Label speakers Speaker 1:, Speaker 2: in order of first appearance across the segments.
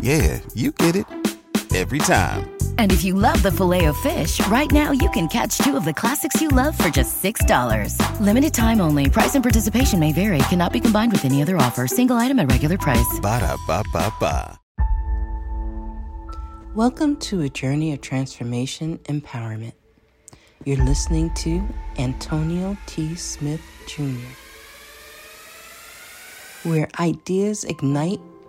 Speaker 1: yeah, you get it every time.
Speaker 2: And if you love the Filet-O-Fish, right now you can catch two of the classics you love for just $6. Limited time only. Price and participation may vary. Cannot be combined with any other offer. Single item at regular price.
Speaker 1: Ba da ba ba ba.
Speaker 3: Welcome to a journey of transformation empowerment. You're listening to Antonio T. Smith Jr., where ideas ignite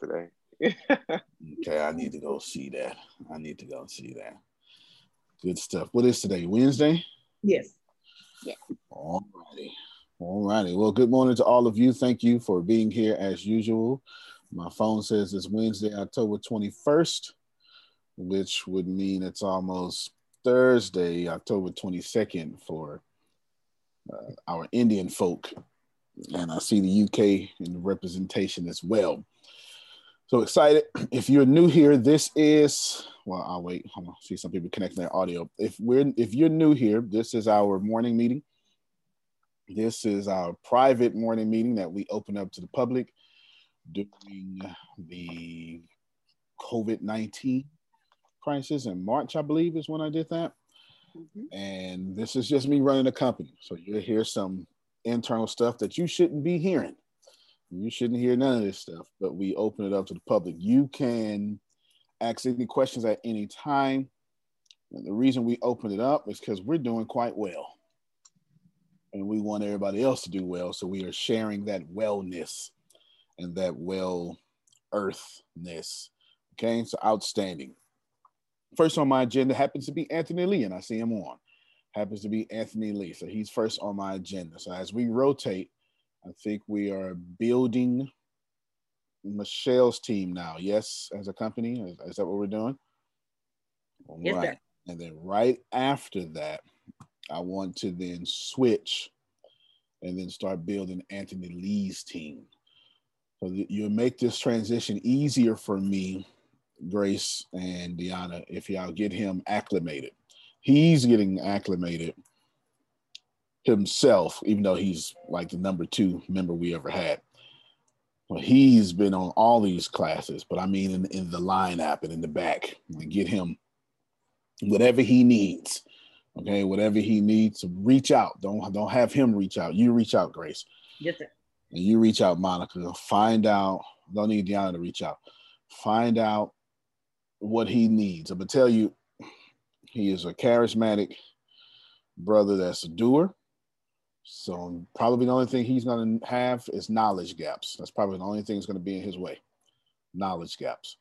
Speaker 4: Today.
Speaker 5: okay, I need to go see that. I need to go see that. Good stuff. What is today? Wednesday?
Speaker 6: Yes.
Speaker 7: Yeah.
Speaker 5: All righty. All righty. Well, good morning to all of you. Thank you for being here as usual. My phone says it's Wednesday, October 21st, which would mean it's almost Thursday, October 22nd for uh, our Indian folk. And I see the UK in the representation as well. So excited. If you're new here, this is well, I'll wait. Hold on. See some people connecting their audio. If we're if you're new here, this is our morning meeting This is our private morning meeting that we open up to the public during the COVID 19 crisis in March, I believe, is when I did that. Mm-hmm. And this is just me running a company. So you'll hear some internal stuff that you shouldn't be hearing. You shouldn't hear none of this stuff, but we open it up to the public. You can ask any questions at any time. And the reason we open it up is because we're doing quite well. And we want everybody else to do well. So we are sharing that wellness and that well earthness. Okay, so outstanding. First on my agenda happens to be Anthony Lee, and I see him on. Happens to be Anthony Lee. So he's first on my agenda. So as we rotate, I think we are building Michelle's team now. Yes, as a company. Is, is that what we're doing? yes, right. Sir. And then right after that, I want to then switch and then start building Anthony Lee's team. So you'll make this transition easier for me, Grace and Deanna, if y'all get him acclimated. He's getting acclimated himself, even though he's like the number two member we ever had. Well, he's been on all these classes, but I mean in, in the lineup and in the back, and get him whatever he needs. Okay, whatever he needs, to reach out. Don't don't have him reach out. You reach out, Grace.
Speaker 6: Yes, sir
Speaker 5: and you reach out, Monica, find out. Don't need Deanna to reach out. Find out what he needs. I'm gonna tell you, he is a charismatic brother that's a doer. So probably the only thing he's gonna have is knowledge gaps. That's probably the only thing that's gonna be in his way. Knowledge gaps.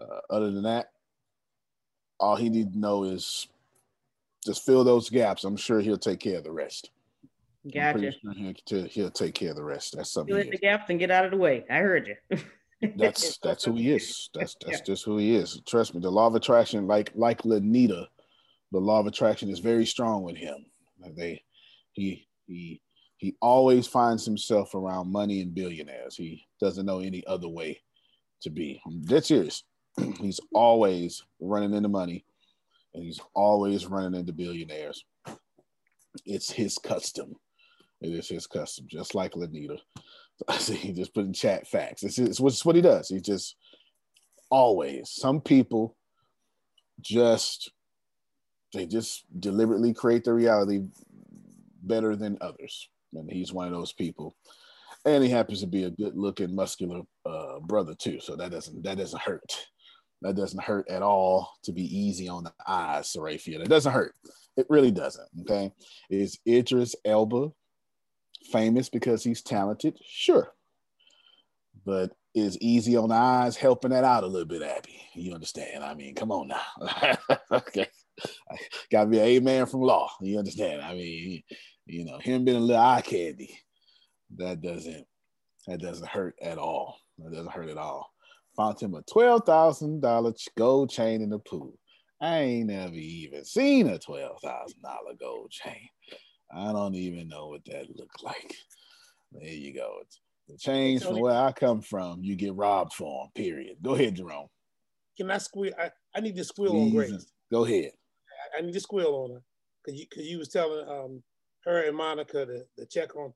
Speaker 5: Uh, other than that, all he needs to know is just fill those gaps. I'm sure he'll take care of the rest.
Speaker 6: Gotcha. Sure
Speaker 5: he'll, he'll, take care of the rest. That's something.
Speaker 6: Fill in the gaps and get out of the way. I heard you.
Speaker 5: that's that's who he is. That's that's yeah. just who he is. Trust me, the law of attraction, like like Lanita, the law of attraction is very strong with him. They he he he always finds himself around money and billionaires. He doesn't know any other way to be. That's serious. he's always running into money and he's always running into billionaires. It's his custom. It is his custom, just like Lanita. he just put in chat facts. It's, it's, it's what he does. He just always, some people just, they just deliberately create the reality better than others. And he's one of those people. And he happens to be a good looking, muscular uh, brother too. So that doesn't, that doesn't hurt. That doesn't hurt at all to be easy on the eyes, Serafia. That doesn't hurt. It really doesn't. Okay. Is Idris Elba famous because he's talented? Sure. But is easy on the eyes helping that out a little bit, Abby? You understand? I mean, come on now. okay. Gotta be an amen from law. You understand? I mean, you know, him being a little eye candy, that doesn't that doesn't hurt at all. That doesn't hurt at all. Found him a twelve thousand dollar gold chain in the pool. I ain't never even seen a twelve thousand dollar gold chain. I don't even know what that looked like. There you go. It's the change from where I come from, you get robbed for them, period. Go ahead, Jerome.
Speaker 8: Can I squeal? I, I need to squeal Please. on Grace.
Speaker 5: Go ahead.
Speaker 8: I, I need to squeal on her. Cause you, cause you was telling um, her and Monica to, to check on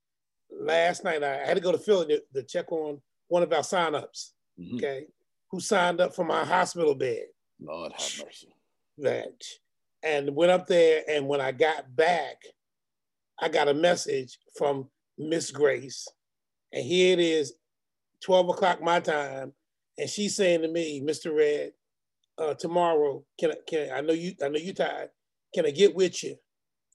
Speaker 8: last night. I had to go to Philly to, to check on one of our signups. Mm-hmm. Okay. Who signed up for my hospital bed.
Speaker 5: Lord have mercy.
Speaker 8: That and went up there and when I got back, I got a message from Miss Grace, and here it is, 12 o'clock my time, and she's saying to me, Mr. Red, uh, tomorrow, can I, can I, I know you, I know you tired. Can I get with you?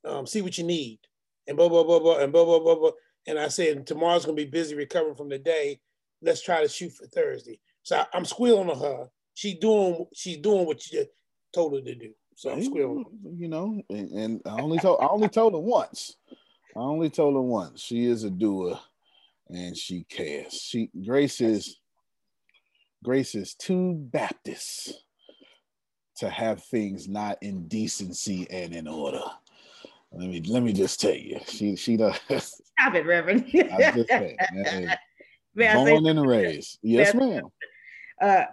Speaker 8: Um, see what you need, and blah blah blah blah, and blah blah blah blah. And I said tomorrow's gonna be busy recovering from the day. Let's try to shoot for Thursday. So I, am squealing on her. She doing, she's doing what you told her to do. So I'm squealing.
Speaker 5: You know, and, and I only told I only told her once. I only told her once. She is a doer and she cares. She Grace is Grace is too Baptist to have things not in decency and in order. Let me let me just tell you, she she does.
Speaker 6: Stop it, Reverend. I'm just saying,
Speaker 5: born and raised. Yes, ma'am.
Speaker 6: Uh,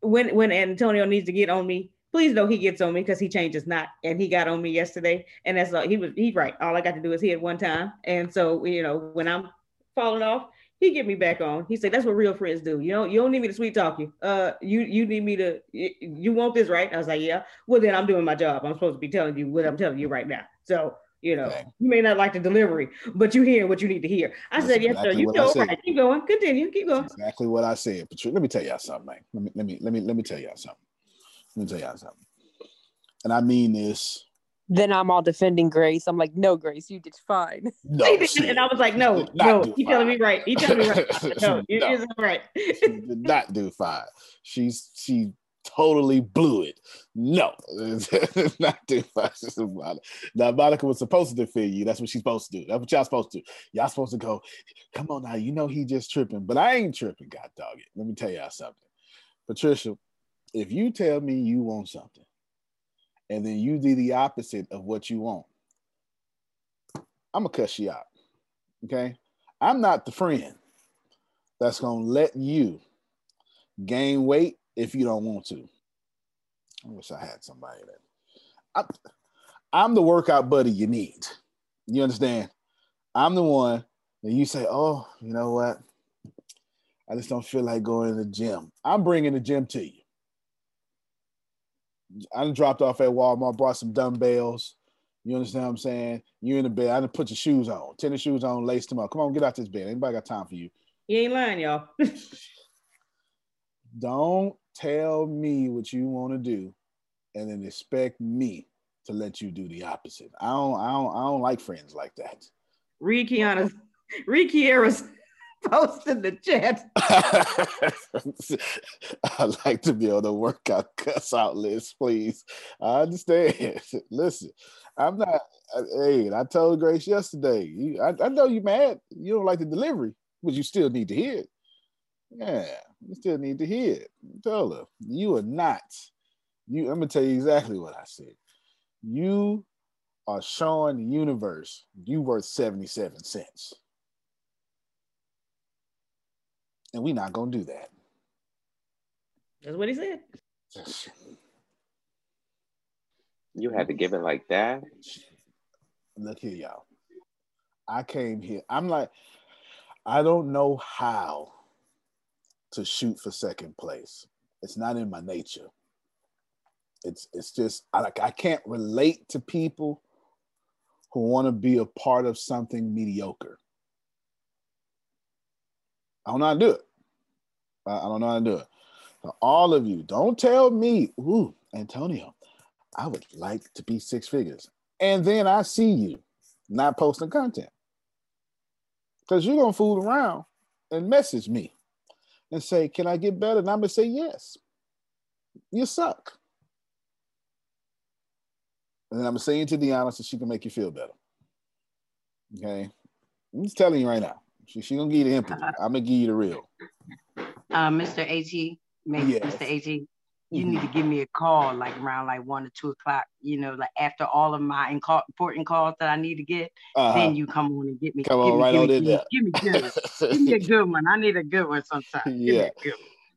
Speaker 6: when when Antonio needs to get on me, please know he gets on me because he changes not, and he got on me yesterday, and that's all he was. He's right. All I got to do is hit one time, and so you know when I'm falling off, he get me back on. He said, "That's what real friends do. You don't you don't need me to sweet talk you. Uh, you you need me to. You want this, right?" I was like, "Yeah." Well, then I'm doing my job. I'm supposed to be telling you what I'm telling you right now. So you know, you may not like the delivery, but you hear what you need to hear. I That's said, "Yes, sir. You know, right. Keep going. Continue. Keep going."
Speaker 5: That's exactly what I said. Patricia, let me tell y'all something, man. Let me let me let me let me tell y'all something. Let me tell y'all something. And I mean this
Speaker 9: then I'm all defending Grace. I'm like, no, Grace, you did fine.
Speaker 6: No, and I was like, no, no, you telling me right. You telling me right. No, you no, is right.
Speaker 5: she did not do fine. She's she totally blew it. No, not do fine. Now Monica was supposed to defend you. That's what she's supposed to do. That's what y'all supposed to do. Y'all supposed to go, come on now, you know he just tripping, but I ain't tripping, God dog it. Let me tell y'all something. Patricia, if you tell me you want something and then you do the opposite of what you want, I'm gonna cuss you out. Okay. I'm not the friend that's gonna let you gain weight if you don't want to. I wish I had somebody that I'm, I'm the workout buddy you need. You understand? I'm the one that you say, oh, you know what? I just don't feel like going to the gym. I'm bringing the gym to you. I dropped off at Walmart, brought some dumbbells. You understand what I'm saying? You in the bed. I didn't put your shoes on, tennis shoes on, lace them up. Come on, get out this bed. Anybody got time for you?
Speaker 6: You ain't lying, y'all.
Speaker 5: don't tell me what you want to do and then expect me to let you do the opposite. I don't I don't I don't like friends like that.
Speaker 6: Read Kiana's read Kiara's post in the chat.
Speaker 5: I'd like to be on the workout cuss out list, please. I understand. Listen, I'm not. Hey, I told Grace yesterday. You, I, I, know you're mad. You don't like the delivery, but you still need to hear it. Yeah, you still need to hear it. Tell her you are not. You. I'm gonna tell you exactly what I said. You are showing the universe you worth 77 cents. And we're not gonna do that.
Speaker 6: That's what he said.
Speaker 4: You had to give it like that.
Speaker 5: Look here, y'all. I came here. I'm like, I don't know how to shoot for second place. It's not in my nature. It's it's just I like I can't relate to people who want to be a part of something mediocre. I don't know how to do it. I, don't know how to do it. All of you, don't tell me, ooh, Antonio, I would like to be six figures. And then I see you not posting content. Because you're to fool around and message me and say, Can I get better? And I'm to say, Yes. You suck. And then I'm to say it to Deanna so she can make you feel better. Okay. I'm just telling you right now. She, she gonna give you the empathy. I'm gonna give you the real.
Speaker 10: Uh, Mr. AG, maybe yes. Mr. AG, you mm-hmm. need to give me a call like around like one or two o'clock. You know, like after all of my important calls that I need to get, uh-huh. then you come on and get me.
Speaker 5: Come
Speaker 10: on,
Speaker 5: me, right
Speaker 10: give
Speaker 5: on
Speaker 10: me,
Speaker 5: in
Speaker 10: there. Give me, good. give me a good one. I need a good one sometimes.
Speaker 5: Yeah. Give,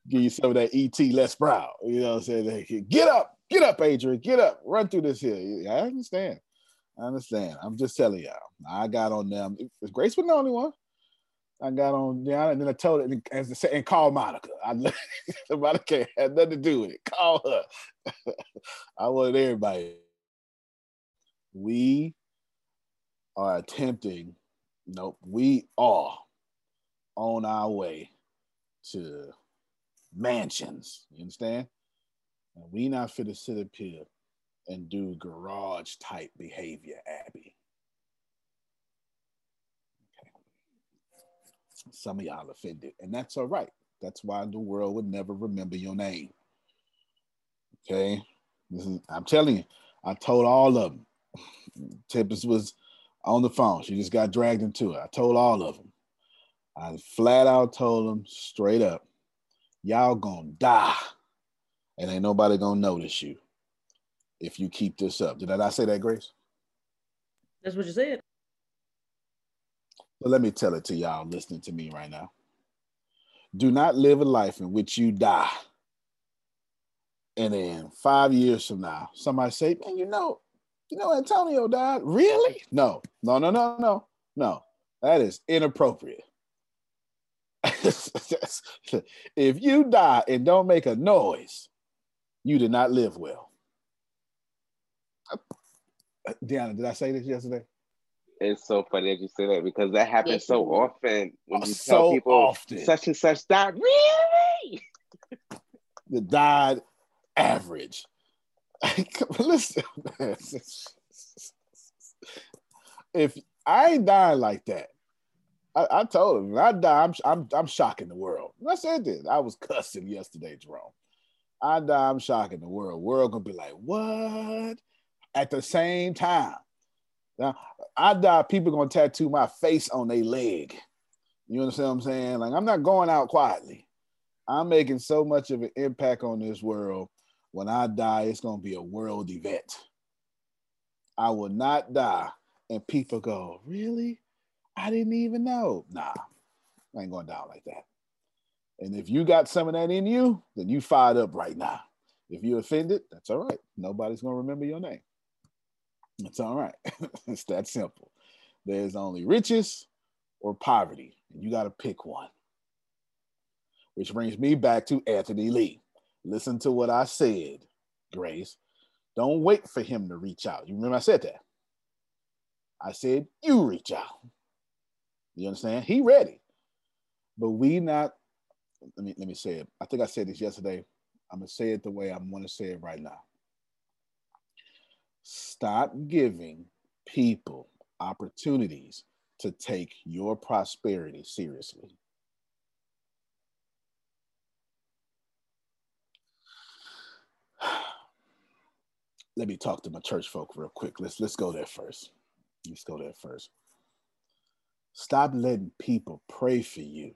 Speaker 5: give you some of that ET Les Brown. You know what I'm saying? Get up, get up, Adrian, get up, run through this here. I understand. I understand. I'm just telling y'all. I got on them. Is Grace was the only one? I got on down and then I told it as and call Monica. I Monica had nothing to do with it. Call her. I wanted everybody. We are attempting, nope, we are on our way to mansions. You understand? And we not fit to sit up here and do garage type behavior, Abby. Some of y'all offended, and that's all right. That's why the world would never remember your name. Okay, is, I'm telling you, I told all of them. Tempest was on the phone. She just got dragged into it. I told all of them. I flat out told them straight up, y'all gonna die, and ain't nobody gonna notice you if you keep this up. Did I not say that, Grace?
Speaker 6: That's what you said.
Speaker 5: But let me tell it to y'all listening to me right now. Do not live a life in which you die And then five years from now, somebody say, man, you know, you know, Antonio died. Really? No, no, no, no, no, no. That is inappropriate. if you die and don't make a noise, you did not live well. Uh, Deanna, did I say this yesterday?
Speaker 4: It's so funny that you say that because that happens yes, so often when uh, you so tell people often. such and such died. Really?
Speaker 5: the died average. Listen, if I ain't dying like that, I, I told him I die, I'm, I'm I'm shocking the world. I said this. I was cussing yesterday, Jerome. I die, I'm shocking the world. World gonna be like, what? At the same time, now I die, people gonna tattoo my face on their leg. You understand what I'm saying? Like I'm not going out quietly. I'm making so much of an impact on this world. When I die, it's gonna be a world event. I will not die, and people go, really? I didn't even know. Nah, I ain't going down like that. And if you got some of that in you, then you fired up right now. If you offended, that's all right. Nobody's gonna remember your name. It's all right. it's that simple. There's only riches or poverty, and you got to pick one. Which brings me back to Anthony Lee. Listen to what I said, Grace. Don't wait for him to reach out. You remember I said that? I said, you reach out. You understand? He ready. But we not, let me let me say it. I think I said this yesterday. I'm gonna say it the way I want to say it right now. Stop giving people opportunities to take your prosperity seriously. Let me talk to my church folk real quick. Let's let's go there first. Let's go there first. Stop letting people pray for you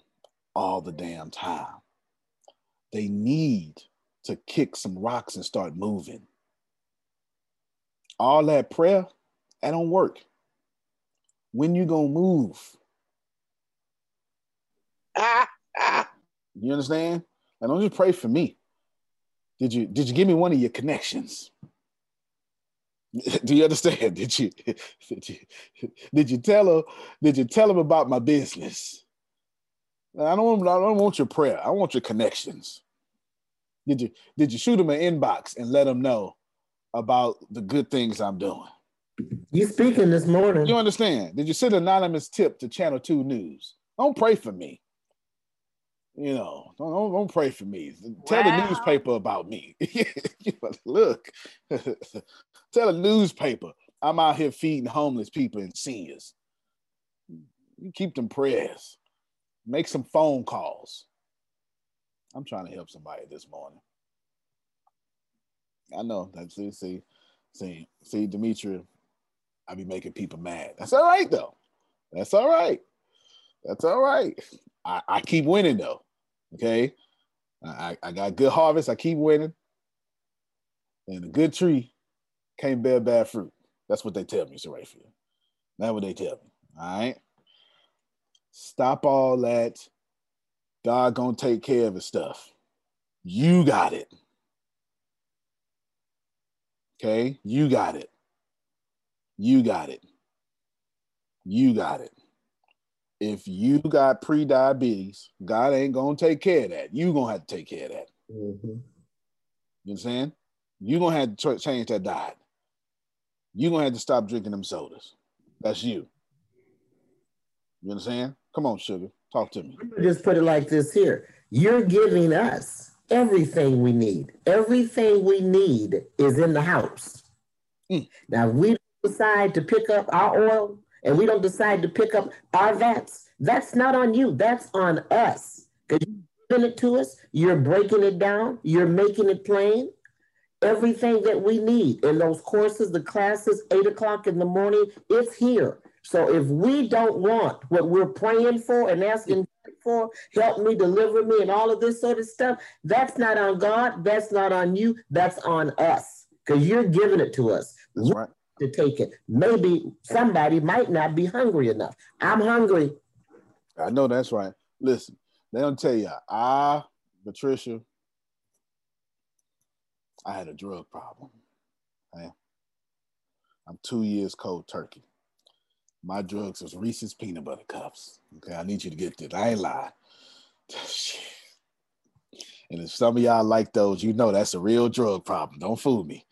Speaker 5: all the damn time. They need to kick some rocks and start moving. All that prayer, that don't work. When you gonna move? You understand? And don't just pray for me. Did you did you give me one of your connections? Do you understand? Did you, did you did you tell her? Did you tell him about my business? I don't, I don't want your prayer. I want your connections. Did you did you shoot him an inbox and let him know about the good things I'm doing?
Speaker 11: You speaking this morning?
Speaker 5: You understand? Did you send an anonymous tip to Channel Two News? Don't pray for me. You know, don't, don't, don't pray for me. Tell wow. the newspaper about me. Look, tell the newspaper I'm out here feeding homeless people and seniors. You keep them prayers. Make some phone calls. I'm trying to help somebody this morning. I know that see, see, see, see, Demetria, I be making people mad. That's all right though. That's all right. That's all right. I, I keep winning though. Okay. I, I got good harvest. I keep winning. And a good tree can't bear bad fruit. That's what they tell me, Seraphia. That's what they tell me. All right. Stop all that. God gonna take care of his stuff. You got it. Okay, you got it. You got it. You got it if you got pre-diabetes, God ain't gonna take care of that. You gonna have to take care of that. Mm-hmm. You understand? You gonna have to change that diet. You gonna have to stop drinking them sodas. That's you. You understand? Come on, sugar. Talk to me.
Speaker 11: Just put it like this here. You're giving us everything we need. Everything we need is in the house. Mm. Now we decide to pick up our oil and we don't decide to pick up our vats, that's not on you. That's on us. Because you're giving it to us, you're breaking it down, you're making it plain. Everything that we need in those courses, the classes, eight o'clock in the morning, it's here. So if we don't want what we're praying for and asking for, help me, deliver me, and all of this sort of stuff, that's not on God. That's not on you. That's on us because you're giving it to us.
Speaker 5: That's right
Speaker 11: to take it. Maybe somebody might not be hungry enough. I'm hungry.
Speaker 5: I know that's right. Listen, they don't tell you, ah, Patricia, I had a drug problem. I'm two years cold turkey. My drugs was Reese's peanut butter cups. Okay, I need you to get this. I ain't lying. And if some of y'all like those, you know that's a real drug problem. Don't fool me.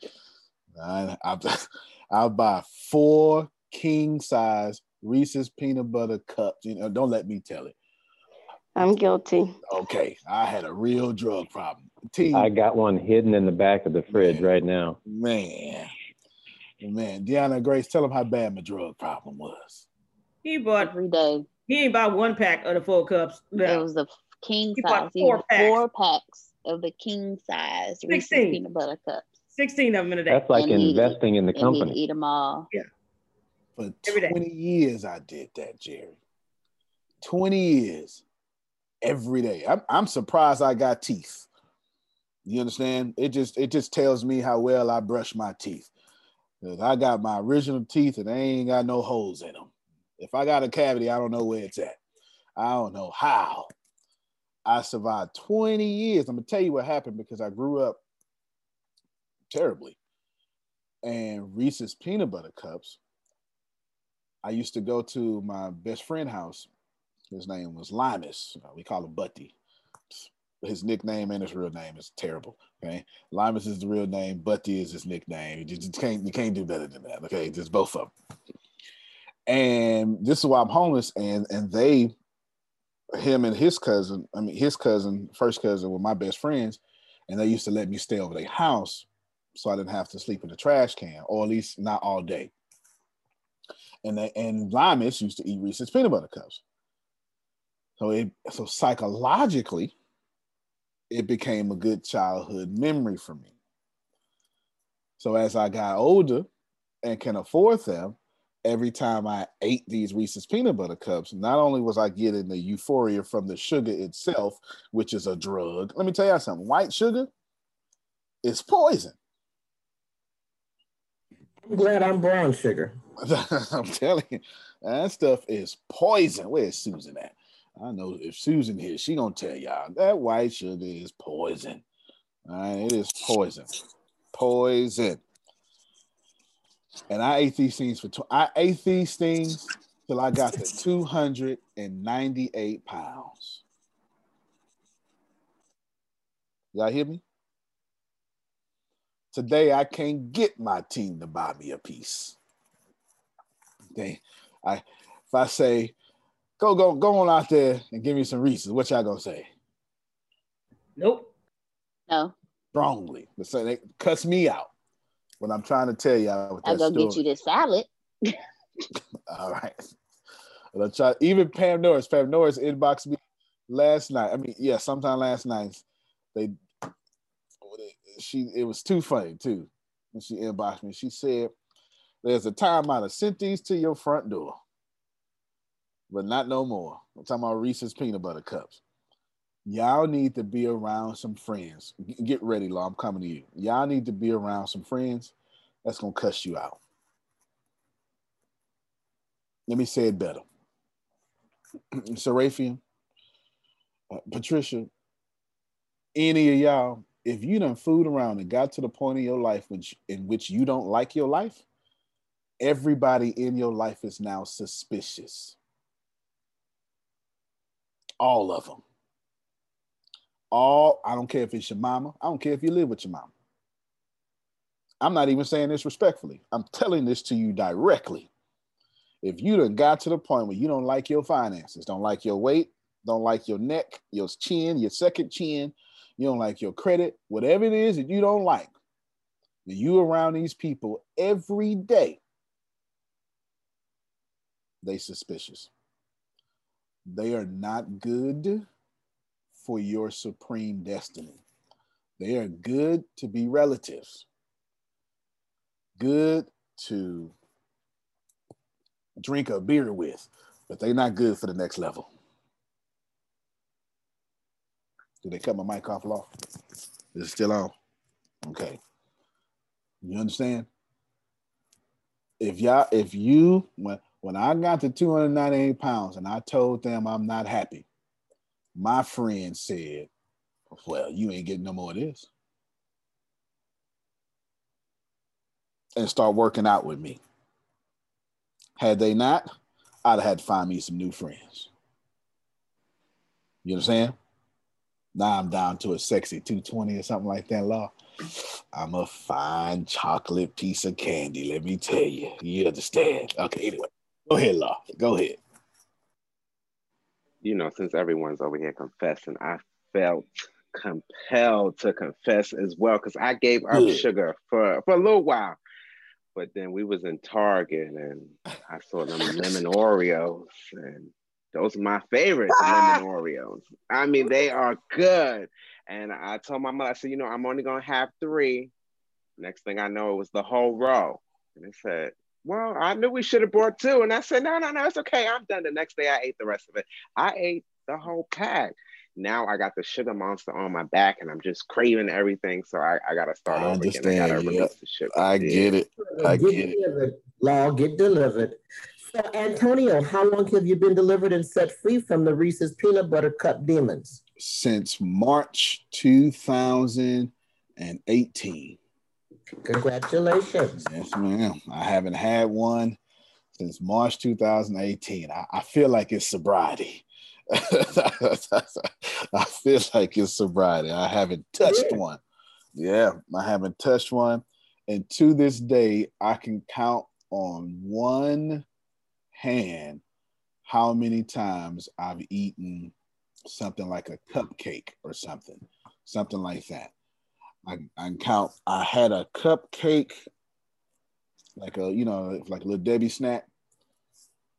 Speaker 5: I, I, I'll buy four king size Reese's peanut butter cups. You know, don't let me tell it.
Speaker 12: I'm guilty.
Speaker 5: Okay, I had a real drug problem.
Speaker 13: Team, I got one hidden in the back of the fridge man, right now.
Speaker 5: Man, man, Deanna Grace, tell them how bad my drug problem was.
Speaker 6: He bought
Speaker 12: every day.
Speaker 6: He ain't bought one pack of the four cups.
Speaker 12: No. It was the king he size. Four packs. four packs of the king size Reese's peanut butter cups.
Speaker 6: 16 of them in a day.
Speaker 13: That's like and investing in the company.
Speaker 12: eat them all.
Speaker 6: Yeah.
Speaker 5: For 20 years, I did that, Jerry. 20 years, every day. I'm, I'm surprised I got teeth. You understand? It just it just tells me how well I brush my teeth. Cause I got my original teeth and they ain't got no holes in them. If I got a cavity, I don't know where it's at. I don't know how. I survived 20 years. I'm gonna tell you what happened because I grew up terribly. And Reese's peanut butter cups. I used to go to my best friend house. His name was Limus. We call him Butty. His nickname and his real name is terrible. Okay, Limus is the real name. Butty is his nickname. You just can't you can't do better than that. Okay, just both of them. And this is why I'm homeless. And and they him and his cousin, I mean his cousin, first cousin were my best friends, and they used to let me stay over their house so I didn't have to sleep in the trash can, or at least not all day. And they and Limus used to eat Reese's peanut butter cups. So it so psychologically, it became a good childhood memory for me. So as I got older and can afford them, every time I ate these Reese's peanut butter cups, not only was I getting the euphoria from the sugar itself, which is a drug. Let me tell you something. White sugar is poison.
Speaker 11: I'm glad I'm brown sugar.
Speaker 5: I'm telling you, that stuff is poison. Where's Susan at? I know if Susan here, she gonna tell y'all that white sugar is poison. All right, it is poison, poison. And I ate these things for tw- I ate these things till I got to 298 pounds. Y'all hear me? Today I can't get my team to buy me a piece. Okay. I if I say, go, go, go on out there and give me some Reese's, what y'all gonna say?
Speaker 6: Nope.
Speaker 12: No.
Speaker 5: Strongly. But so they cuss me out when I'm trying to tell y'all.
Speaker 12: What I go get you this salad.
Speaker 5: All right. Well, I try, even Pam Norris, Pam Norris inboxed me last night. I mean, yeah, sometime last night. They she it was too funny too. When she inboxed me, she said, There's a time I'd have sent these to your front door, but not no more. I'm talking about Reese's peanut butter cups. Y'all need to be around some friends. Get ready, Law. I'm coming to you. Y'all need to be around some friends that's gonna cuss you out. Let me say it better. Serafian, uh, Patricia, any of y'all, if you done food around and got to the point in your life which, in which you don't like your life, everybody in your life is now suspicious. All of them all I don't care if it's your mama. I don't care if you live with your mama. I'm not even saying this respectfully. I'm telling this to you directly. If you done got to the point where you don't like your finances, don't like your weight, don't like your neck, your chin, your second chin, you don't like your credit, whatever it is that you don't like, you around these people every day, they suspicious. They are not good for your supreme destiny. They are good to be relatives, good to drink a beer with, but they're not good for the next level. Did they cut my mic off, Law? Is it still on? Okay. You understand? If y'all, if you, when when I got to 298 pounds and I told them I'm not happy, my friend said, Well, you ain't getting no more of this. and start working out with me. Had they not, I'd have had to find me some new friends. You understand? Now I'm down to a sexy 220 or something like that, Law. I'm a fine chocolate piece of candy, let me tell you. You understand? Okay, anyway, go ahead, Law. Go ahead.
Speaker 4: You know, since everyone's over here confessing, I felt compelled to confess as well because I gave up Good. sugar for, for a little while. But then we was in Target and I saw them lemon Oreos and those are my favorites, lemon ah! Oreos. I mean, they are good. And I told my mother, I said, you know, I'm only gonna have three. Next thing I know, it was the whole row. And they said, Well, I knew we should have brought two. And I said, No, no, no, it's okay. I'm done. The next day I ate the rest of it. I ate the whole pack. Now I got the sugar monster on my back and I'm just craving everything. So I, I gotta start I over again. I gotta
Speaker 5: yep. the sugar. I get it. I get, get
Speaker 11: it. Law, get delivered. So, Antonio, how long have you been delivered and set free from the Reese's peanut butter cup demons?
Speaker 5: Since March 2018.
Speaker 11: Congratulations.
Speaker 5: Yes, ma'am. I haven't had one since March 2018. I, I feel like it's sobriety. I feel like it's sobriety. I haven't touched yeah. one. Yeah, I haven't touched one. And to this day, I can count on one hand how many times I've eaten something like a cupcake or something, something like that. I, I count, I had a cupcake, like a, you know, like a little Debbie snack,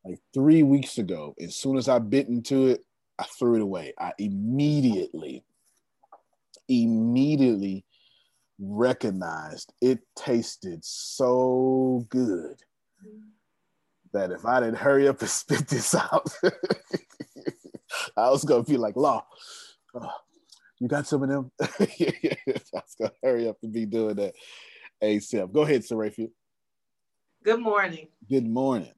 Speaker 5: like three weeks ago. As soon as I bit into it, I threw it away. I immediately, immediately recognized it tasted so good that if I didn't hurry up and spit this out, I was gonna be like, Law, you got some of them? I was gonna hurry up and be doing that ASAP. Go ahead, Sarafi.
Speaker 14: Good morning.
Speaker 5: Good morning.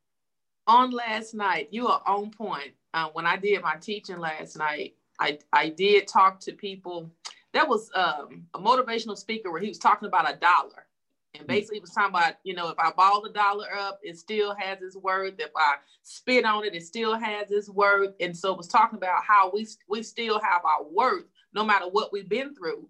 Speaker 14: On last night, you are on point. Uh, when I did my teaching last night, I, I did talk to people. There was um, a motivational speaker where he was talking about a dollar and basically, it was talking about, you know, if I ball the dollar up, it still has its worth. If I spit on it, it still has its worth. And so it was talking about how we we still have our worth no matter what we've been through.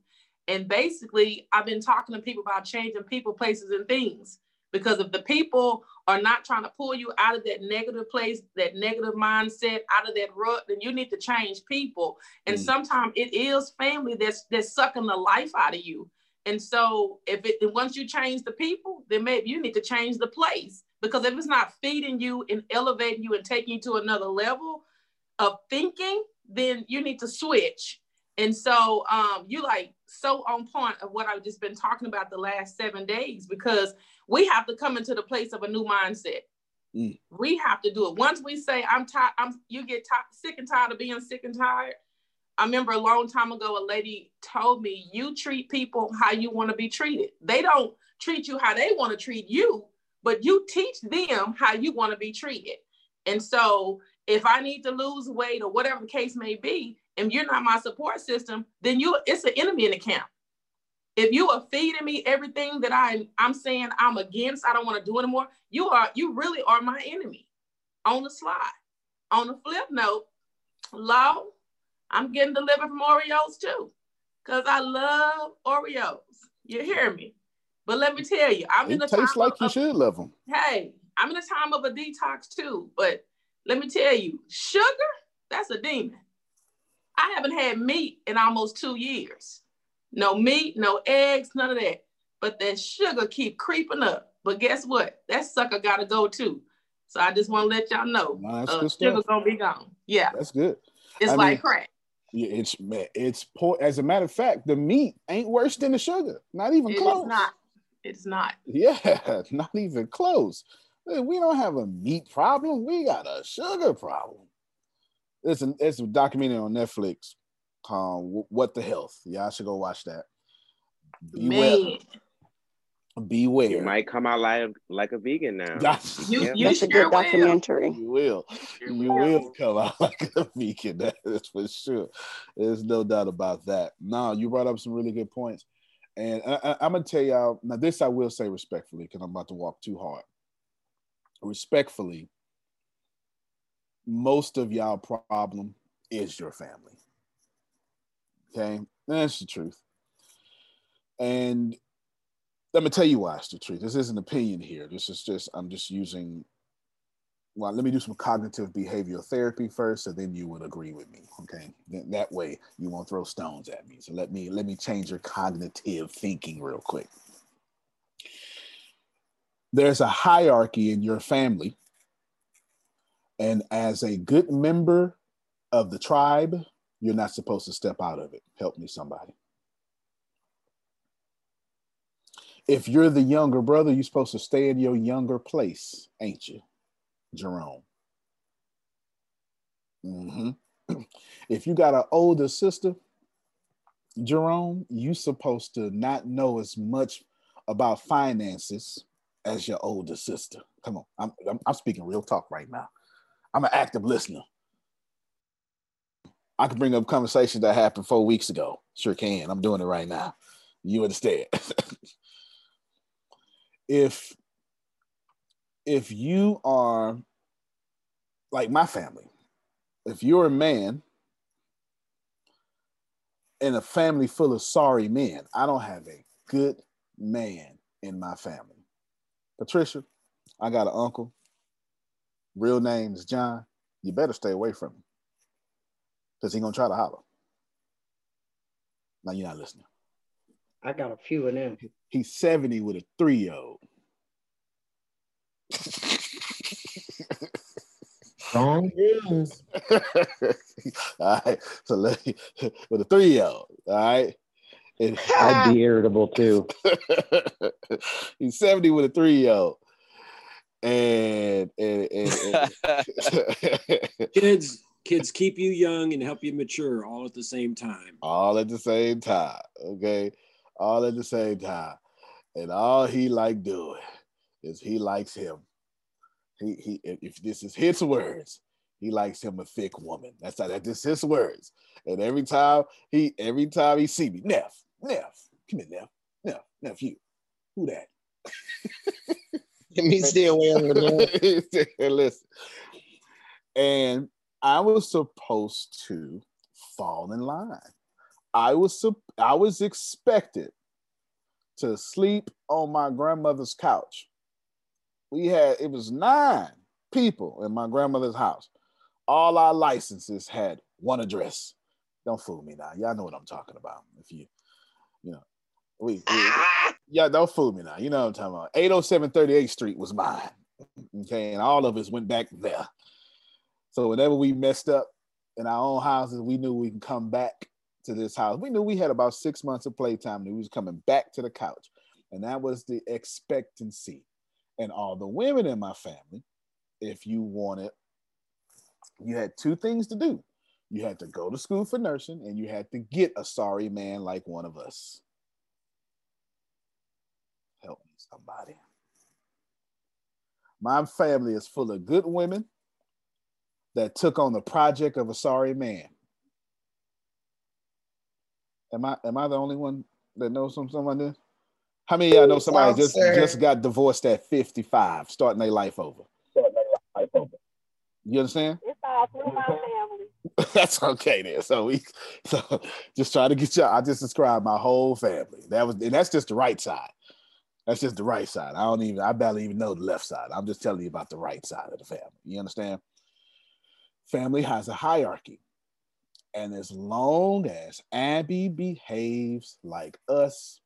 Speaker 14: And basically, I've been talking to people about changing people, places, and things. Because if the people are not trying to pull you out of that negative place, that negative mindset, out of that rut, then you need to change people. And mm. sometimes it is family that's that's sucking the life out of you. And so if it once you change the people, then maybe you need to change the place. Because if it's not feeding you and elevating you and taking you to another level of thinking, then you need to switch. And so um, you like so on point of what I've just been talking about the last seven days because we have to come into the place of a new mindset. Mm. We have to do it. Once we say I'm tired, I'm you get t- sick and tired of being sick and tired, I remember a long time ago, a lady told me, You treat people how you want to be treated. They don't treat you how they want to treat you, but you teach them how you want to be treated. And so, if I need to lose weight or whatever the case may be, and you're not my support system, then you it's an enemy in the camp. If you are feeding me everything that I I'm saying I'm against, I don't want to do anymore, you are you really are my enemy. On the slide. On the flip note, law I'm getting delivered from Oreos too, because I love Oreos. You hear me? But let me tell you, I'm it in a
Speaker 5: tastes like of, you should love them.
Speaker 14: Hey, I'm in a time of a detox too. But let me tell you, sugar, that's a demon. I haven't had meat in almost two years. No meat, no eggs, none of that. But that sugar keep creeping up. But guess what? That sucker gotta go too. So I just want to let y'all know, no, uh, sugar gonna be gone. Yeah,
Speaker 5: that's good.
Speaker 14: It's I like mean, crack.
Speaker 5: Yeah, it's it's poor. As a matter of fact, the meat ain't worse than the sugar. Not even
Speaker 14: it
Speaker 5: close.
Speaker 14: It's not. It's not.
Speaker 5: Yeah, not even close. We don't have a meat problem. We got a sugar problem. It's a it's a documentary on Netflix. called what the health? Yeah, I should go watch that.
Speaker 14: Man
Speaker 5: beware.
Speaker 4: You might come out like like a vegan now.
Speaker 14: you, yeah. you That's a good
Speaker 5: documentary. You will. You will come out like a vegan. That's for sure. There's no doubt about that. No, you brought up some really good points. And I, am gonna tell y'all now. This I will say respectfully, because I'm about to walk too hard. Respectfully, most of y'all problem is your family. Okay, that's the truth. And let me tell you why it's the truth. This isn't opinion here. This is just I'm just using. Well, let me do some cognitive behavioral therapy first, and then you would agree with me. Okay, that way you won't throw stones at me. So let me let me change your cognitive thinking real quick. There's a hierarchy in your family, and as a good member of the tribe, you're not supposed to step out of it. Help me, somebody. If you're the younger brother, you're supposed to stay in your younger place, ain't you, Jerome? Mm-hmm. If you got an older sister, Jerome, you're supposed to not know as much about finances as your older sister. Come on, I'm, I'm, I'm speaking real talk right now. I'm an active listener. I can bring up conversations that happened four weeks ago. Sure can. I'm doing it right now. You understand? if if you are like my family, if you're a man in a family full of sorry men, I don't have a good man in my family. Patricia, I got an uncle. Real name is John. You better stay away from him because he gonna try to holler. Now you're not listening.
Speaker 11: I got a few of them.
Speaker 5: He's 70 with a three year old.
Speaker 11: Strong genes.
Speaker 5: all right. So let me, with a three year old. All right.
Speaker 13: And, I'd be irritable too.
Speaker 5: He's 70 with a three year old. And, and, and,
Speaker 15: and kids kids keep you young and help you mature all at the same time.
Speaker 5: All at the same time. Okay. All at the same time. And all he like doing is he likes him. He he if this is his words, he likes him a thick woman. That's how that is his words. And every time he every time he see me, Neff, Neff, come here, Neff, Neff, Neff, you. Who that?
Speaker 11: Let me stay away on the
Speaker 5: Listen. And I was supposed to fall in line. I was I was expected to sleep on my grandmother's couch. We had it was nine people in my grandmother's house. All our licenses had one address. Don't fool me now. Y'all know what I'm talking about. If you, you know, we, we yeah, don't fool me now. You know what I'm talking about. 807 38th Street was mine. Okay, and all of us went back there. So whenever we messed up in our own houses, we knew we can come back to this house. We knew we had about six months of playtime, and we was coming back to the couch. And that was the expectancy. And all the women in my family, if you wanted, you had two things to do. You had to go to school for nursing, and you had to get a sorry man like one of us. Help me, somebody. My family is full of good women that took on the project of a sorry man. Am I am I the only one that knows some someone this? How many y'all know somebody just just got divorced at 55, starting their life over? You understand?
Speaker 16: It's all through my family.
Speaker 5: That's okay then. So we so just try to get y'all. I just described my whole family. That was and that's just the right side. That's just the right side. I don't even I barely even know the left side. I'm just telling you about the right side of the family. You understand? family has a hierarchy. And as long as Abby behaves like us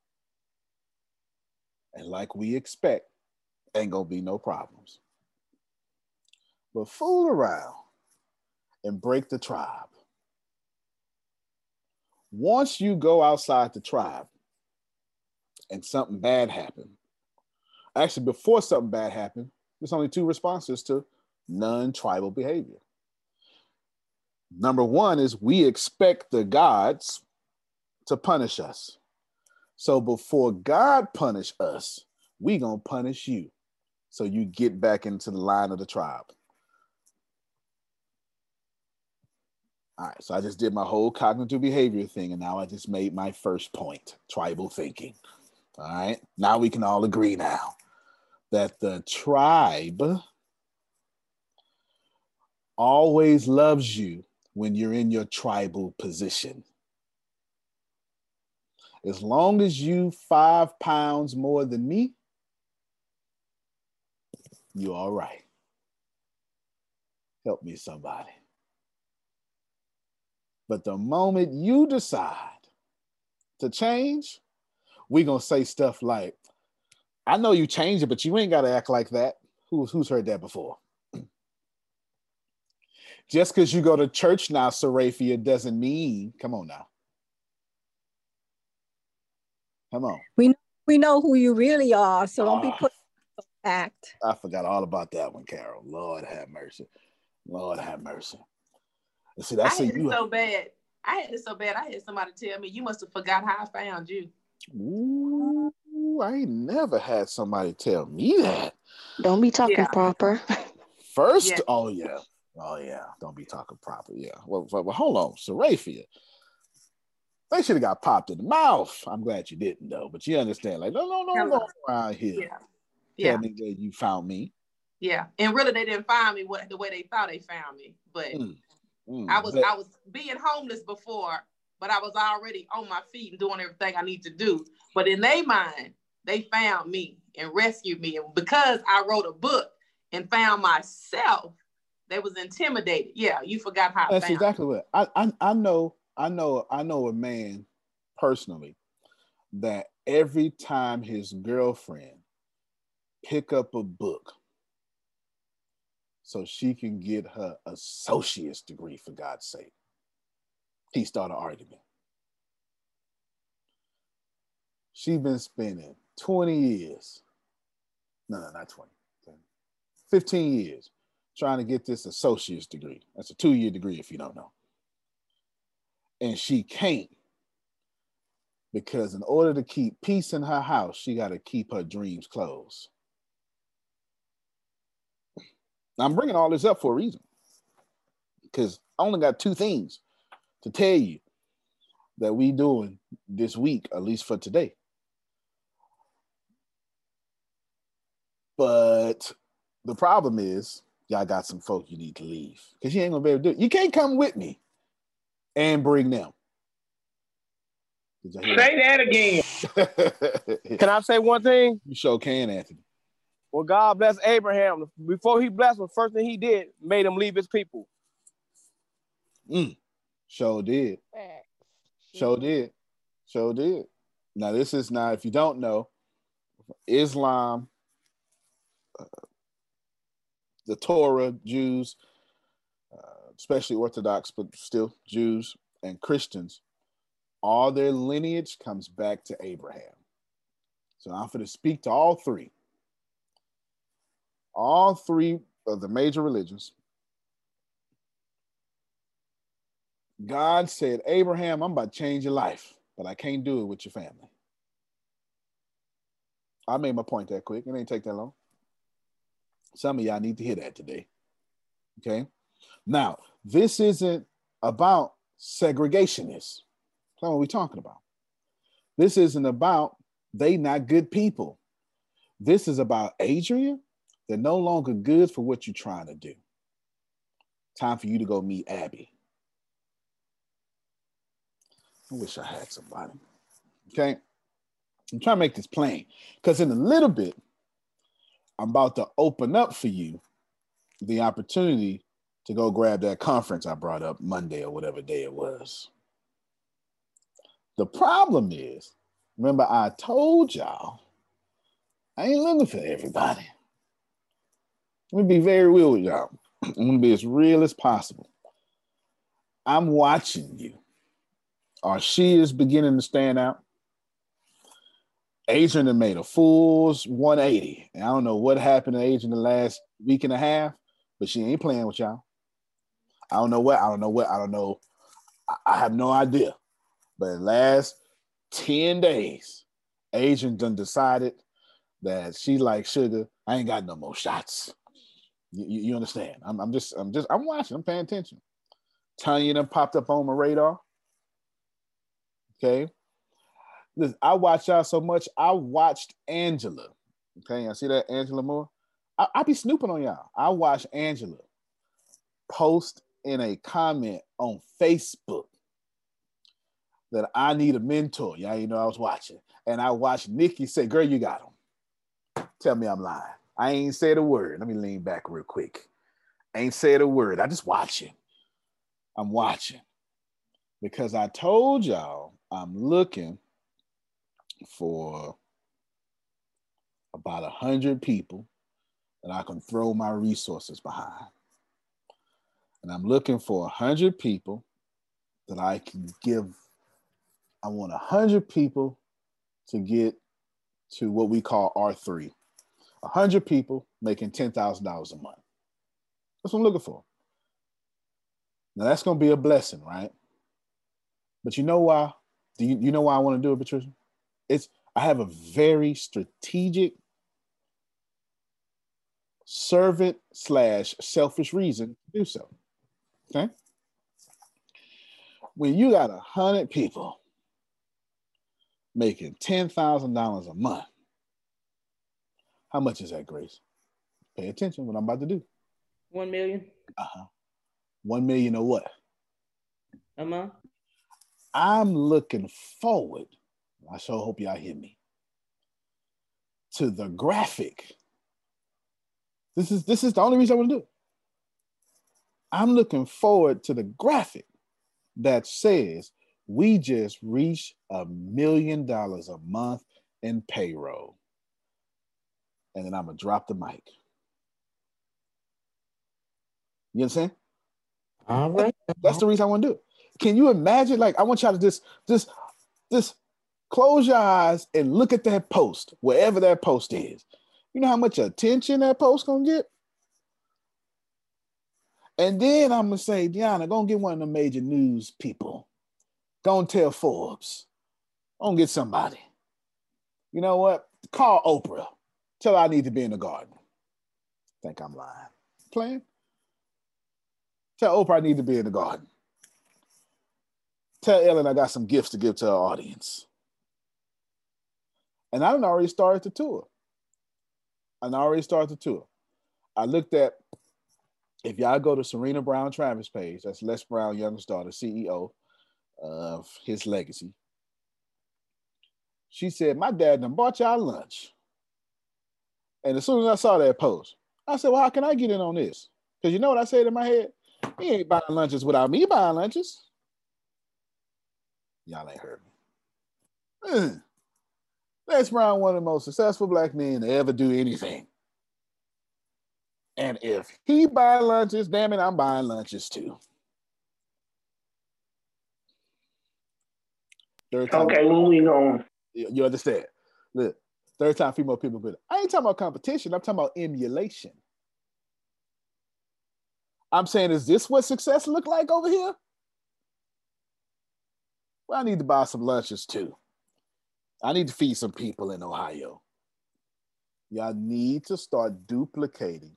Speaker 5: and like we expect, ain't gonna be no problems. But fool around and break the tribe. Once you go outside the tribe and something bad happened, actually, before something bad happened, there's only two responses to non tribal behavior Number one is we expect the gods to punish us. So before God punish us, we gonna punish you. So you get back into the line of the tribe. All right, so I just did my whole cognitive behavior thing, and now I just made my first point tribal thinking. All right, now we can all agree now that the tribe always loves you when you're in your tribal position. As long as you five pounds more than me, you're all right. Help me, somebody. But the moment you decide to change, we're gonna say stuff like, I know you changed it, but you ain't gotta act like that. Who's who's heard that before? Just because you go to church now, Seraphia, doesn't mean, come on now. Come on.
Speaker 17: We we know who you really are, so don't be ah. put act.
Speaker 5: I forgot all about that one, Carol. Lord have mercy. Lord have mercy.
Speaker 14: See, that's I had it so bad. I had it so bad. I had somebody tell me, "You must have forgot how I found you."
Speaker 5: Ooh, I ain't never had somebody tell me that.
Speaker 12: Don't be talking yeah. proper.
Speaker 5: First, yeah. oh yeah, oh yeah. Don't be talking proper. Yeah. Well, well, well hold on, Seraphia. They should have got popped in the mouth. I'm glad you didn't though. But you understand, like, no, no, no, no, around here. Yeah. Tell yeah. me where you found me.
Speaker 14: Yeah, and really, they didn't find me what the way they thought they found me. But mm. Mm. I was I was being homeless before, but I was already on my feet and doing everything I need to do. But in their mind, they found me and rescued me, and because I wrote a book and found myself, they was intimidated. Yeah, you forgot how.
Speaker 5: That's exactly me. what I, I I know I know I know a man personally that every time his girlfriend pick up a book so she can get her associate's degree for God's sake, he started arguing. She's been spending 20 years, no, no, not 20, 15 years trying to get this associate's degree. That's a two year degree if you don't know and she can't because in order to keep peace in her house, she got to keep her dreams closed. I'm bringing all this up for a reason because I only got two things to tell you that we doing this week, at least for today. But the problem is, y'all got some folk you need to leave because you ain't gonna be able to do it. You can't come with me and bring them.
Speaker 8: Say that
Speaker 18: again. can I say one thing?
Speaker 5: You sure can, Anthony.
Speaker 18: Well, God bless Abraham. Before he blessed him, first thing he did, made him leave his people.
Speaker 5: Mm. Sure did. Sure did. Sure did. Now, this is now, if you don't know, Islam, uh, the Torah, Jews, especially Orthodox, but still Jews and Christians, all their lineage comes back to Abraham. So I'm going to speak to all three. All three of the major religions. God said, Abraham, I'm about to change your life, but I can't do it with your family. I made my point that quick. It ain't take that long. Some of y'all need to hear that today. Okay. Now, this isn't about segregationists. That's what we're talking about. This isn't about they not good people. This is about Adrian. They're no longer good for what you're trying to do. Time for you to go meet Abby. I wish I had somebody. Okay. I'm trying to make this plain because in a little bit, I'm about to open up for you the opportunity to go grab that conference I brought up Monday or whatever day it was. The problem is, remember, I told y'all I ain't looking for everybody. Let me be very real with y'all. I'm gonna be as real as possible. I'm watching you. Or she is beginning to stand out. Adrian made a fool's 180. And I don't know what happened to Adrian the last week and a half, but she ain't playing with y'all. I don't know what. I don't know what. I don't know. I, I have no idea. But last 10 days, Adrian done decided that she like sugar. I ain't got no more shots. You, you, you understand? I'm, I'm just, I'm just, I'm watching. I'm paying attention. Tanya done popped up on my radar. Okay. Listen, I watch y'all so much. I watched Angela. Okay, I see that Angela Moore. I, I be snooping on y'all. I watched Angela post in a comment on Facebook that I need a mentor. Y'all, you know, I was watching. And I watched Nikki say, Girl, you got him. Tell me I'm lying. I ain't said a word. Let me lean back real quick. I ain't said a word. I just watching. I'm watching. Because I told y'all I'm looking for about a hundred people that I can throw my resources behind. And I'm looking for a hundred people that I can give I want a 100 people to get to what we call R3. A 100 people making $10,000 a month. That's what I'm looking for. Now that's to be a blessing, right? But you know why? Do you, you know why I want to do it, Patricia? It's I have a very strategic servant slash selfish reason to do so. Okay. When you got a hundred people making $10,000 a month. How much is that, Grace? Pay attention what I'm about to do.
Speaker 6: One million.
Speaker 5: Uh-huh. One million or what?
Speaker 6: A month.
Speaker 5: I'm looking forward. I sure hope y'all hear me. To the graphic. This is this is the only reason I want to do it. I'm looking forward to the graphic that says we just reached a million dollars a month in payroll. And then I'm gonna drop the mic. You understand?
Speaker 11: All right.
Speaker 5: That's the reason I want to do it. Can you imagine? Like, I want y'all to just, just, just close your eyes and look at that post, wherever that post is. You know how much attention that post gonna get? And then I'm gonna say, Deanna, go get one of the major news people Go and tell Forbes. Go and get somebody. You know what? Call Oprah. Tell her I need to be in the garden. Think I'm lying. Playing? Tell Oprah I need to be in the garden. Tell Ellen I got some gifts to give to her audience. And I already started the tour. I already started the tour. I looked at if y'all go to Serena Brown Travis page, that's Les Brown, youngest daughter, CEO of his legacy. She said, My dad done bought y'all lunch. And as soon as I saw that post, I said, Well, how can I get in on this? Because you know what I said in my head? He ain't buying lunches without me buying lunches. Y'all ain't heard me. Mm. Les Brown, one of the most successful black men to ever do anything. And if he buy lunches, damn it, I'm buying lunches too.
Speaker 11: Third time. Okay, moving on.
Speaker 5: You understand? Look, third time female people, but I ain't talking about competition. I'm talking about emulation. I'm saying, is this what success look like over here? Well, I need to buy some lunches too. I need to feed some people in Ohio. Y'all need to start duplicating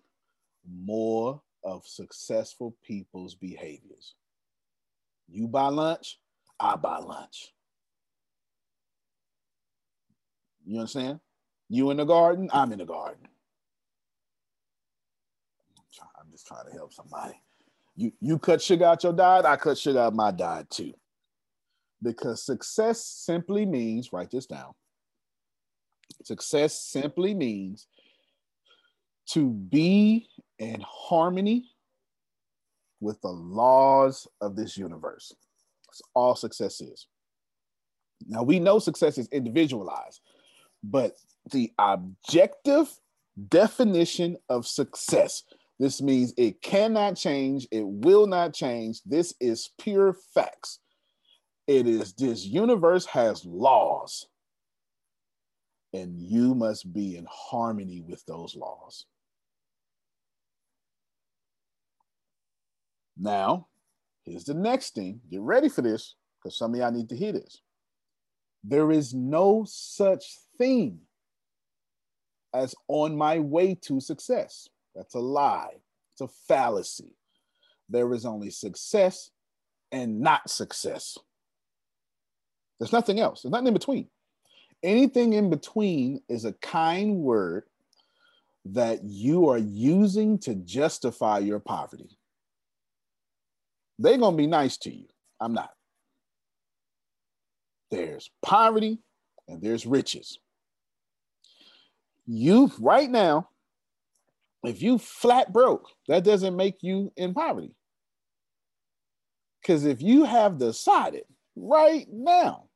Speaker 5: more of successful people's behaviors. You buy lunch, I buy lunch. You understand? You in the garden, I'm in the garden. I'm just trying to help somebody. You you cut sugar out your diet, I cut sugar out my diet too. Because success simply means, write this down. Success simply means to be in harmony with the laws of this universe. That's all success is. Now we know success is individualized. But the objective definition of success. This means it cannot change, it will not change. This is pure facts. It is this universe has laws, and you must be in harmony with those laws. Now, here's the next thing. Get ready for this because some of y'all need to hear this. There is no such thing as on my way to success. That's a lie. It's a fallacy. There is only success and not success. There's nothing else. There's nothing in between. Anything in between is a kind word that you are using to justify your poverty. They're going to be nice to you. I'm not. There's poverty and there's riches. You, right now, if you flat broke, that doesn't make you in poverty. Because if you have decided right now,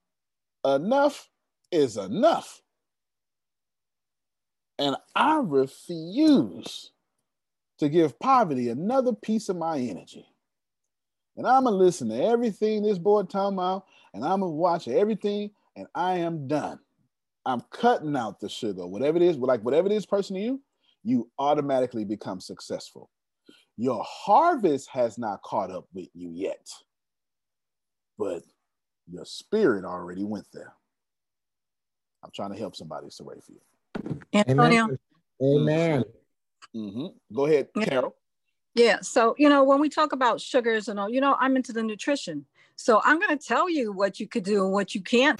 Speaker 5: enough is enough, and I refuse to give poverty another piece of my energy. And I'm gonna listen to everything this boy talking about, and I'm gonna watch everything, and I am done. I'm cutting out the sugar, whatever it is, like whatever it is person to you, you automatically become successful. Your harvest has not caught up with you yet, but your spirit already went there. I'm trying to help somebody, Saraphia.
Speaker 17: Antonio.
Speaker 11: Amen.
Speaker 5: Mm-hmm. Go ahead, Carol.
Speaker 17: Yeah. So, you know, when we talk about sugars and all, you know, I'm into the nutrition. So I'm going to tell you what you could do and what you can't.